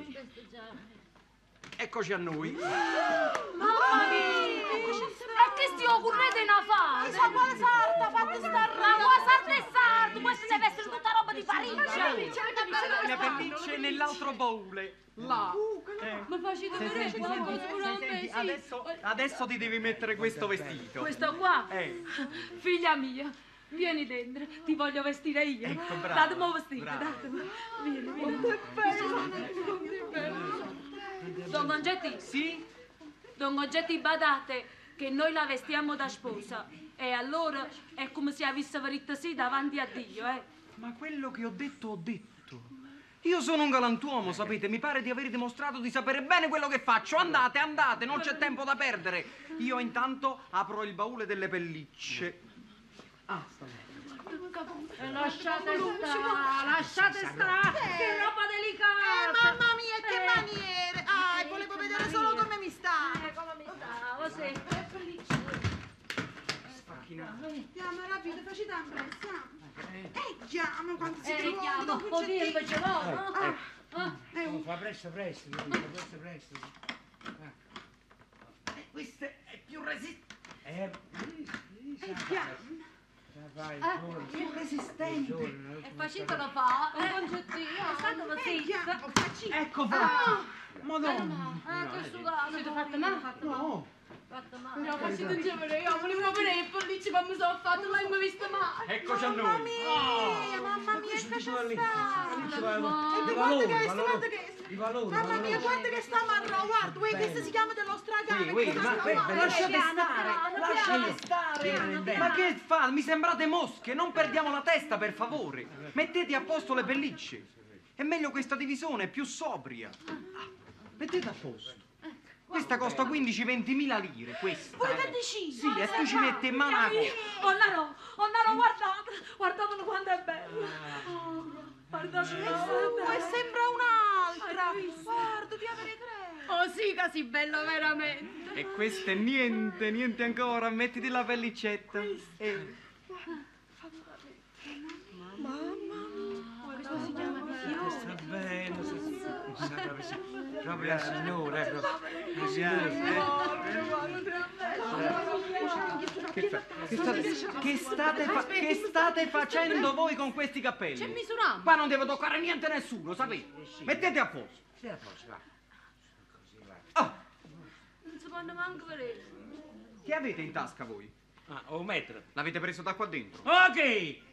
Eccoci a noi. Mamma mia! E che sti occorrete in fare? Chissà quale sarta, fate sta Ma qua sardo e sardo, questo deve essere tutta roba di Parigi. La pelliccia è nell'altro baule. Là. Eh. Ma facete vedere qualcosa Senti, adesso, adesso ti devi mettere questo vestito. Questo qua? Eh. Figlia mia, vieni dentro, ti voglio vestire io. Ecco, brava, Datemi un vestito, datemi. Vieni, vieni. Don Congetti? Sì? Don Congetti, badate che noi la vestiamo da sposa. E allora è come se avesse verità sì davanti a Dio, eh. Ma quello che ho detto, ho detto. Io sono un galantuomo, sapete, mi pare di aver dimostrato di sapere bene quello che faccio. Andate, andate, non c'è tempo da perdere. Io intanto apro il baule delle pellicce. Ah, sta bene. Eh, lasciate stare, lasciate stare, che roba delicata. Eh, mamma mia, che maniere! Ah, e volevo vedere solo come mi sta. Eh, come mi stavo, sì. Andiamo rapide, facite un prezzo. Eh, chiamo quanto si Eh, trova. chiamo, oddio, invece no, no? Ah, Ah. Eh, fa presto, presto, fa presto, presto. Eh, Questo è più resistente. Eh, eh, chiamo. vai, Eh, giorno. più resistente. E facito lo fa, un concettino, stato zitto. Ecco fatto. Madonna. Ah, che sudato. Siete fatte male? No. Fatte male. No, facete insieme, io volevo vedere i pollici, ma mi sono fatto, mai mai visto mai. Eccoci a noi. Mamma mia, mamma mia, che c'è sta? Di E valore, guarda che valore, guarda che di valore, Mamma mia, valore. guarda che sta marrò, guarda, uè, questo si chiama dello stragano. Uè, uè, che ma sta uè, male. lasciate stare, lasciate stare. Piano, piano. Ma che fa? Mi sembrate mosche, non perdiamo la testa, per favore. Mettete a posto le pellicce. È meglio questa divisione, è più sobria. Ah, Mettete a posto. Questa costa 15-20 mila lire, questa. Pure per decine. Sì, e tu ci metti in mano la cosa. Oh Naro, oh Naro, guardate, guardatelo quanto è bello. Ah. Oh, guardate, E sembra un'altra. Guarda, ti avere credo. Oh sì, così bello veramente. E questo è niente, niente ancora. Mettiti la pellicetta. E... Questo si chiama Sta bene, sta- sta proprio- proprio la signora, eh, proprio la signora. Che, fa- che state, che state fa- che state facendo voi con questi cappelli? C'è misurato. Qua non devo toccare niente a nessuno, sapete? Mettete a posto. Sì, a posto, va. Non si può manco vedere. Che avete in tasca voi? Ah, un metro. L'avete preso da qua dentro? Ok,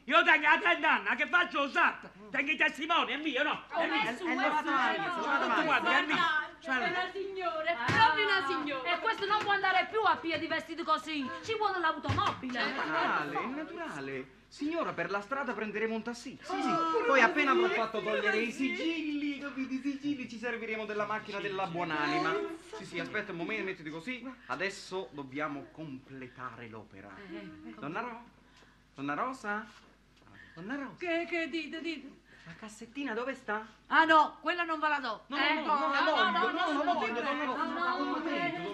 io tengo a 30 anni, che faccio lo SAT? Tengo i testimoni, è mio, no? Oh, È mio. è su, è è levata su, avanti, è è su. levata avanti. Guarda, è mio. È una signora, è proprio una signora. E questo non può andare più a piedi vestiti così. Ci vuole l'automobile. È naturale, è naturale. Signora, per la strada prenderemo un tassì. Sì, sì. Poi appena avrò fatto togliere i sigilli, capite, i sigilli, ci serviremo della macchina della buonanima. Sì, sì, aspetta un momento, mettiti così. Adesso dobbiamo completare l'opera. Donna Ro? Donna Rosa? Donna Rosa? Che, che dite, dite? La cassettina dove sta? Ah no, quella non ve la do. No, no, Ecco, no, non la voglio, no, non la no, voglio, no, donna Rosa. no, no,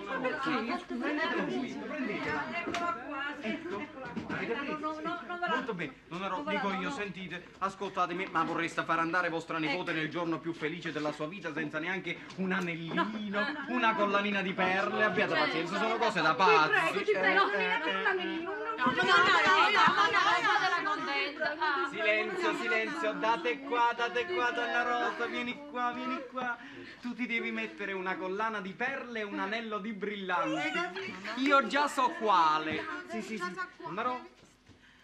Ma perché? Prendetela qui, prendetela. Eccola qua, Ecco. Avete No, no, no, Molto bene, non ero, dico io, no. sentite, ascoltatemi, ma vorreste far andare vostra nipote Ecco. nel giorno più felice della sua vita senza neanche un anellino, una collanina di perle, abbiate pazienza, sono cose da pazzi. prego, ti prego, Eh, non eh, un anellino, Silenzio, silenzio, date qua, date qua, donna Rosa, vieni qua, vieni qua. Tu ti devi mettere una collana di perle e un anello di brillanti. Io già so quale. Sì, sì, sì. Donna Rosa.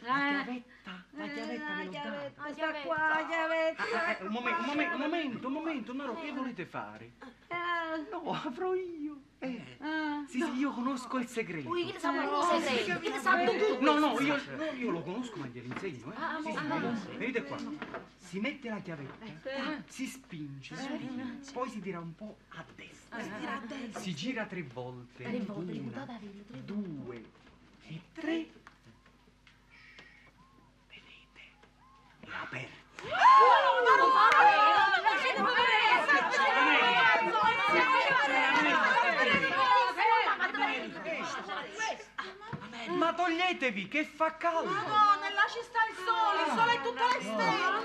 Eh, La chiavetta ve l'ho data. Questa qua, la chiavetta. Ah, eh, un momento, un momento, un momento, un momento, Noro, che volete fare? No, avrò io. Eh. Sì, sì, io conosco il segreto. Ui, che ne sa il segreto? Che sa tutto? No, no, io, no, io lo conosco, ma glielo insegno, eh. Ah, Sì, sì, ah, sì. Vedete qua. Si mette la chiavetta, si spinge, spinge, poi si tira un po' a destra. Si gira tre volte. Tre volte, Una, ricordatevi, tre volte. due e tre. Ma toglietevi, che fa caldo! Madonna, là ci sta il sole, il sole è tutto l'esterno.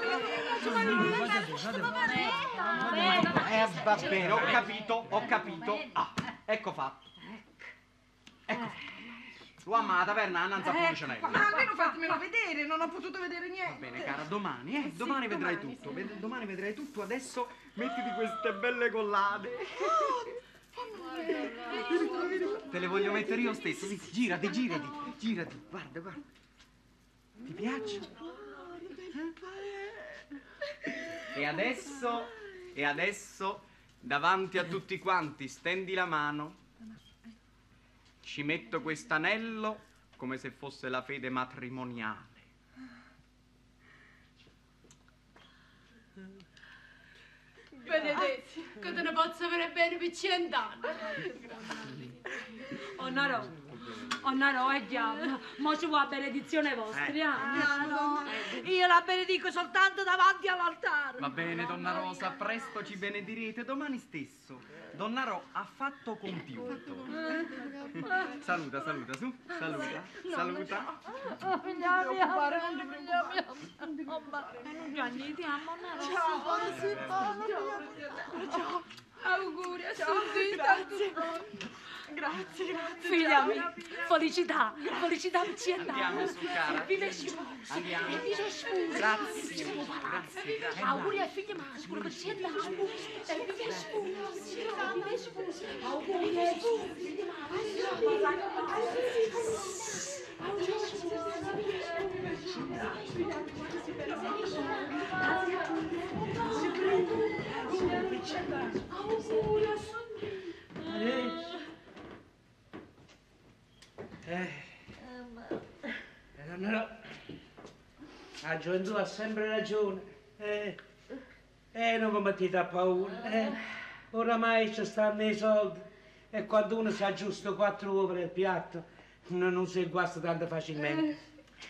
Eh, va bene, ho capito, ho capito. Ah, ecco fatto. Ecco fatto. L'uomo alla taverna non sa funzionare. Ma almeno fatemelo vedere, non ho potuto vedere Va niente. bene, cara, domani, eh? Domani vedrai tutto. ved- Domani vedrai tutto. Adesso mettiti queste belle collane. Te le voglio mettere io stesso. Sì, sì, girati, girati, girati. Guarda, guarda. Ti piacciono? E adesso, e adesso, davanti a tutti quanti, stendi la mano. Ci metto quest'anello come se fosse la fede matrimoniale. Benedetti, che te ne posso avere bene per cent'anni. Oh Naro, oh Naro, è diavolo, mo ci vuole la benedizione vostra, Eh. eh? Ah, no, io la benedico soltanto davanti all'altare. Va bene, donna Rosa, presto ci benedirete domani stesso. Donna Ro ha fatto compiuto. Saluta, saluta, su, saluta, saluta. Oh, mia, figlia mia. Mamma. Gianni, ti amo, Naro. Ciao, sì, mamma mia. Ciao. Auguri a tutti. Grazie. Grazie, grazie. Figlia mia, felicità, felicità per cent'anni. Andiamo su, cara. Viva i sposi, Andiamo. e viva i sposi. Grazie, Siamo palazzi. grazie, grazie. Auguri ai figli maschi, pure per cent'anni. E viva i sposi, e viva i sposi. Auguri ai figli Eh, eh, no, la gioventù ha sempre ragione. Eh, eh non combattete a paura. Eh. Oramai ci stanno i soldi e quando uno si aggiusta quattro uova nel piatto non, non si guasta tanto facilmente.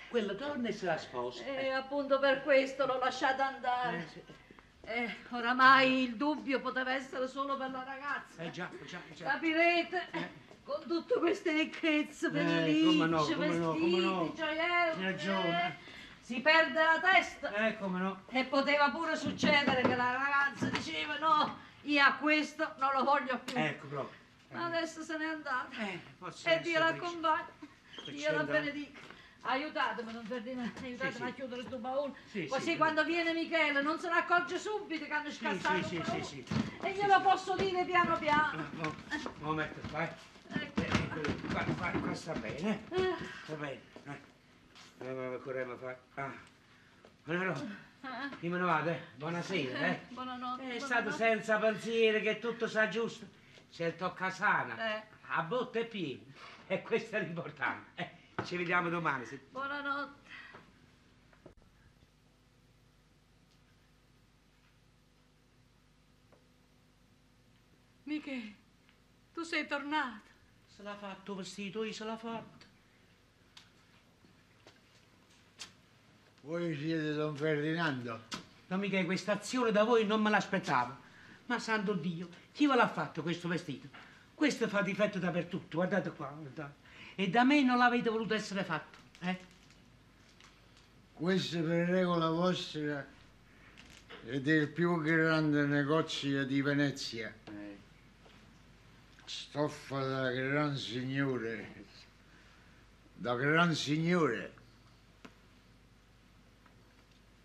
Quello torna e se la sposa. E appunto per questo l'ho lasciata andare. Eh, oramai il dubbio poteva essere solo per la ragazza. Eh già, già, già. Capirete? Con tutte queste ricchezze, Eh, pellicce, come no, no, vestiti, come no. gioielli. Eh, si perde la testa. Eh, come no. E poteva pure succedere che la ragazza diceva no, io a questo non lo voglio più. Ecco proprio. Ma adesso se n'è andata. posso e Dio l'accompagna. Dio la benedica. Aiutatemi, non Ferdinando, aiutatemi sì. a chiudere questo baule. Sì, Così sì, quando viene Michele non se ne accorge subito che hanno Sì, scassato sì, il sì, sì, E glielo posso dire piano piano. Mo, mo metto, vai. Ecco. Eh, Qua, qua, qua sta bene. Eh. Sta bene. Eh. Eh, corremo fa. Ah. Allora, io me ne vado, eh. Buonasera, eh. Buonanotte. È stato senza pensieri che tutto sa giusto. Se tocca sana, Eh. a botte e pieno. E questo è l'importante. Eh, ci vediamo domani. se- Buonanotte. Michele, tu sei tornato. Se l'ha fatto vestito, io se l'ha fatto. Voi siete Don Ferdinando? No, mica questa azione da voi non me l'aspettavo. Ma santo Dio, chi ve l'ha fatto questo vestito? Questo fa difetto dappertutto, guardate qua, guardate. E da me non l'avete voluto essere fatto, eh? Questo per regola vostra è del più grande negozio di Venezia. Stoffa da gran signore. Da gran signore.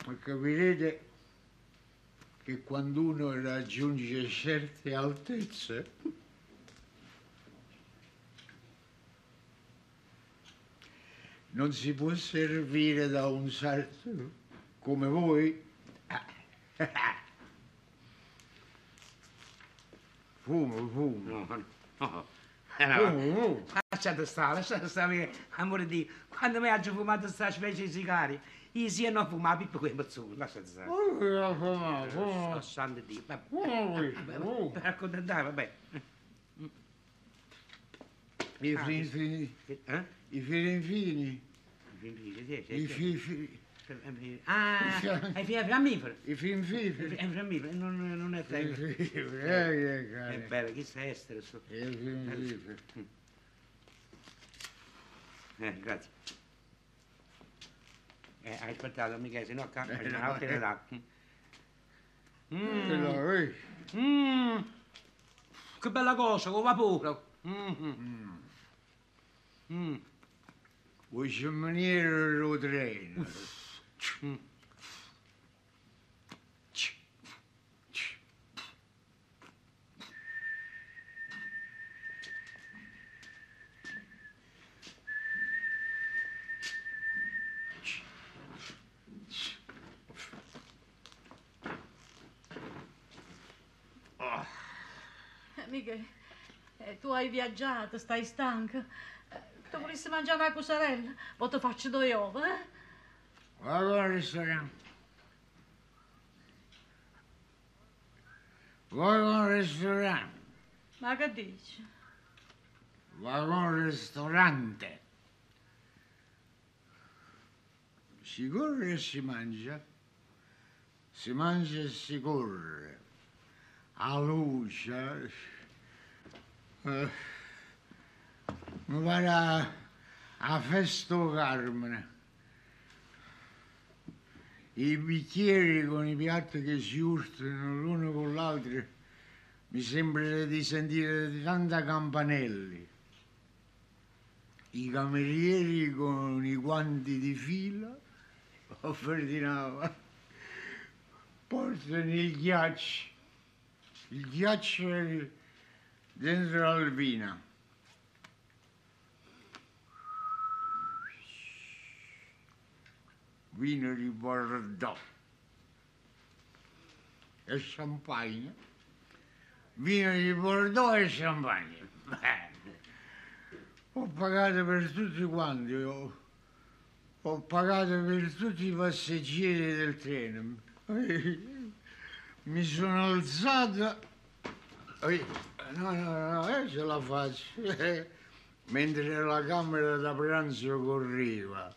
Ma capirete che quando uno raggiunge certe altezze non si può servire da un sarto come voi. Fumo, fumo. No, no. Eh, Fumo, fumo. Lasciate stare, lasciate stare, amore di. Quando mi hagio fumato sta specie di sigario, io sia non fumavo più quei mazzoni, lasciate stare. Oh, io fumo. Oh, santo Dio. Vabbè. Per accontentare, vabbè. I Ah, fin che- fini. Eh? I fin fini. I I fifi. Ah, è fiammifero. I fin fifi. È fiammifero, non, non è I tempo. fifi. Eh, che È bello, chi sei estero su. I fin fifi. Eh, grazie. Eh, hai aspettato, mica, se no ca- Eh, no, no, te ne eh. dà. Eh, no, eh. Mm. Che bella cosa, con vapore. Mm. Mm. O gemelheiro Londrina. Miguel, tu hai viaggiato, stai stanco. Tu vorresti mangiare una cosarella? O ti faccio due uova, eh? Vado al ristorante. Vado al ristorante. Ma che dici? Vado al ristorante. Si corre e si mangia. Si mangia e si corre. A luce. Eh, mi pare a, a Festo Carmine. I bicchieri con i piatti che si urtano l'uno con l'altro mi sembra di sentire tanta campanelli. I camerieri con i guanti di fila, Ferdinando, portano il ghiaccio, il ghiaccio dentro l'albina. Vino di Bordeaux e champagne. Vino di Bordeaux e champagne. Ho pagato per tutti quanti, ho, ho pagato per tutti i passeggeri del treno. Mi sono alzato, eh, no, no, no, eh, ce la faccio, mentre la camera da pranzo correva.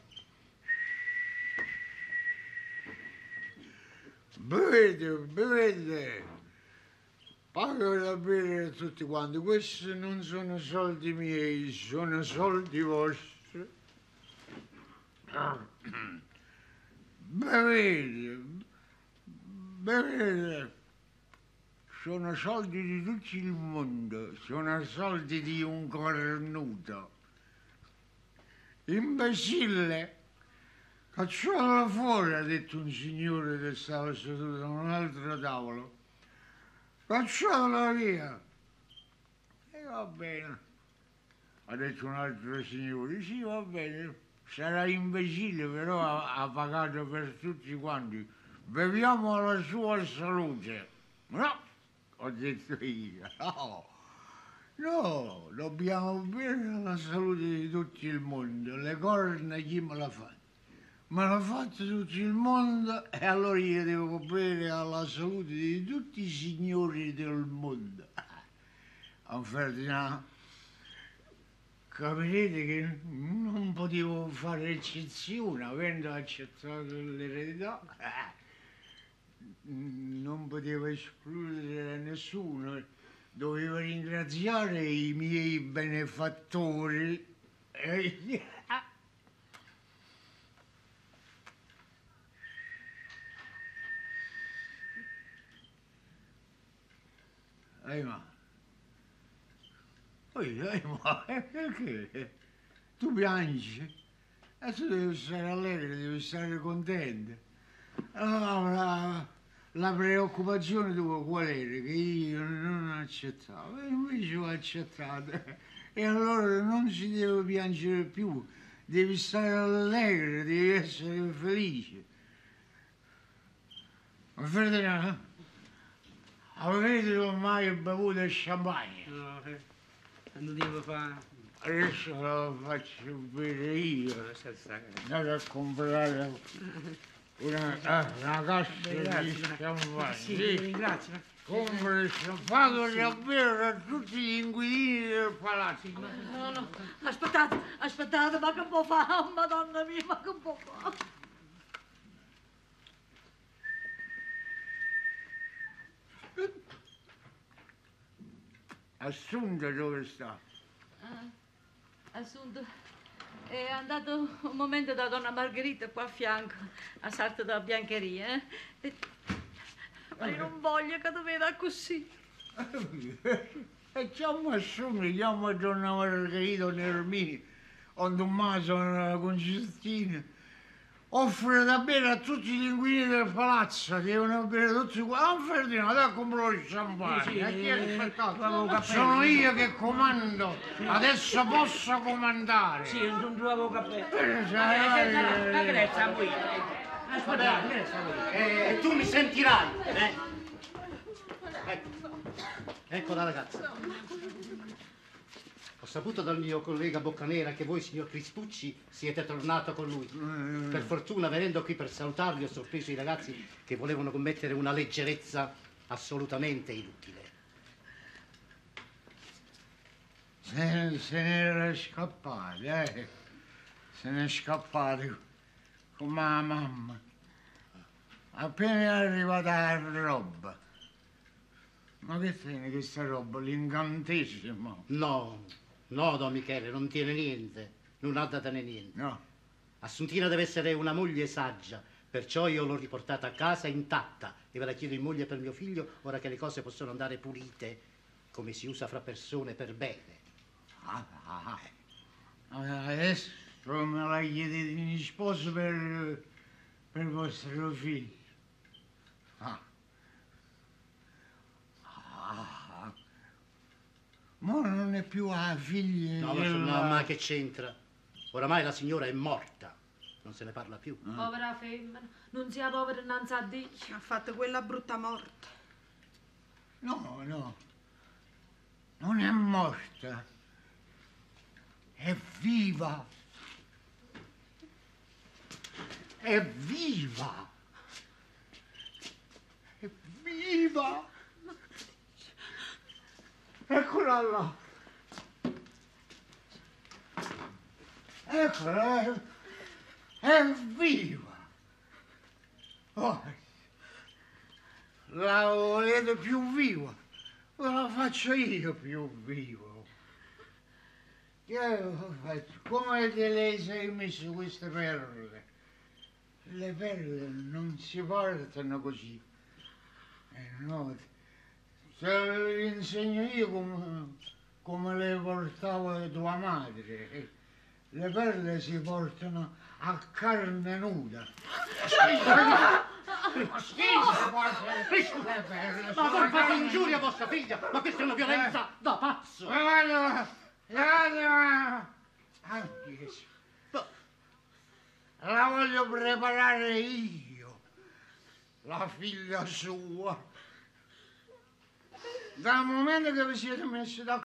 Bevete, bevete, pago da bere a tutti quanti. Questi non sono soldi miei, sono soldi vostri. Bevete, bevete. Sono soldi di tutto il mondo, sono soldi di un cornuto. Imbecille, cacciatelo fuori, ha detto un signore che stava seduto a un altro tavolo. Cacciatelo via. E va bene. Ha detto un altro signore, sì va bene, sarà imbecille però ha, ha pagato per tutti quanti. Beviamo alla sua salute. No, ho detto io, no. No, dobbiamo bere alla salute di tutto il mondo. Le corna chi me la fa? Me l'ha fatto tutto il mondo e allora io devo bere alla salute di tutti i signori del mondo. A Ferdinando, capirete che non potevo fare eccezione avendo accettato l'eredità. Non potevo escludere nessuno, dovevo ringraziare i miei benefattori. Eh, Ehi, ma... Poi, ma perché? Tu piangi e tu devi stare allegro, devi stare contento. Allora, la, la preoccupazione tua qual era? Che io non accettavo, e invece ho accettato. E allora non si deve piangere più, devi stare allegro, devi essere felice. Ferdinando, avete ormai bevuto il champagne? No, non devo fare... Adesso lo faccio bere io. Andate a comprare una, ah, una cassa di champagne. Sì, ringrazio. Compra il champagne da bere a tutti gli inquilini del palazzo. No, no, aspettate, aspettate, ma che può fare? Madonna mia, ma che può fare? Assunta dove sta? Ah, Assunto, è andato un momento da donna Margherita qua a fianco, a salto della biancheria, eh? E- Ma io non voglio che tu veda così. E chiamo Assunta, chiamo donna Margherita Nermini, con Tommaso con Giustina. Offre da bere a tutti gli inquilini del palazzo, devono bere tutti qua. Ah, Ferdinando, dai, compro il champagne. Sì, sì, eh, cappello. Sono io che comando, adesso posso comandare. Sì, non trovo cappello. Eh, che- che? Vabbè, Aspettate, che ne sa voi? eh, tu mi sentirai, eh? Ecco. Ecco la ragazza. Ho saputo dal mio collega Boccanera che voi, signor Crispucci, siete tornato con lui. Per fortuna, venendo qui per salutarvi, ho sorpreso i ragazzi che volevano commettere una leggerezza assolutamente inutile. Se, se ne era scappato, eh. Se ne è scappato come la mamma. Appena è arrivata la roba. Ma che tiene questa roba? L'incantesimo? No, no, Don Michele, non tiene niente. Non ha da tenere niente. No. Assuntina deve essere una moglie saggia, perciò io l'ho riportata a casa intatta e ve la chiedo in moglie per mio figlio, ora che le cose possono andare pulite, come si usa fra persone per bene. Ah, ah, ah. Adesso me la chiedete in sposo per, per vostro figlio. Ah. Ah. Ma non è più la figlia No, ma, no, ma che c'entra? Oramai la signora è morta, non se ne parla più. Povera femmina, non sia povera innanzi a Dio. Ha fatto quella brutta morte. No, no. Non è morta. È viva. È viva. È viva. Eccola là. Eccola. È, è viva. Oh, la volete più viva? Ve la faccio io più vivo. Io faccio come te le sei messo queste perle? Le perle non si portano così. Eh, no, te le insegno io come, come le portava tua madre. Le perle si portano a carne nuda. Ma Ma voi fate ingiuria a vostra figlia, ma questa è una violenza da pazzo. Guarda, guarda, anche se- la voglio preparare io, la figlia sua. Dal momento che vi siete messi d'accordo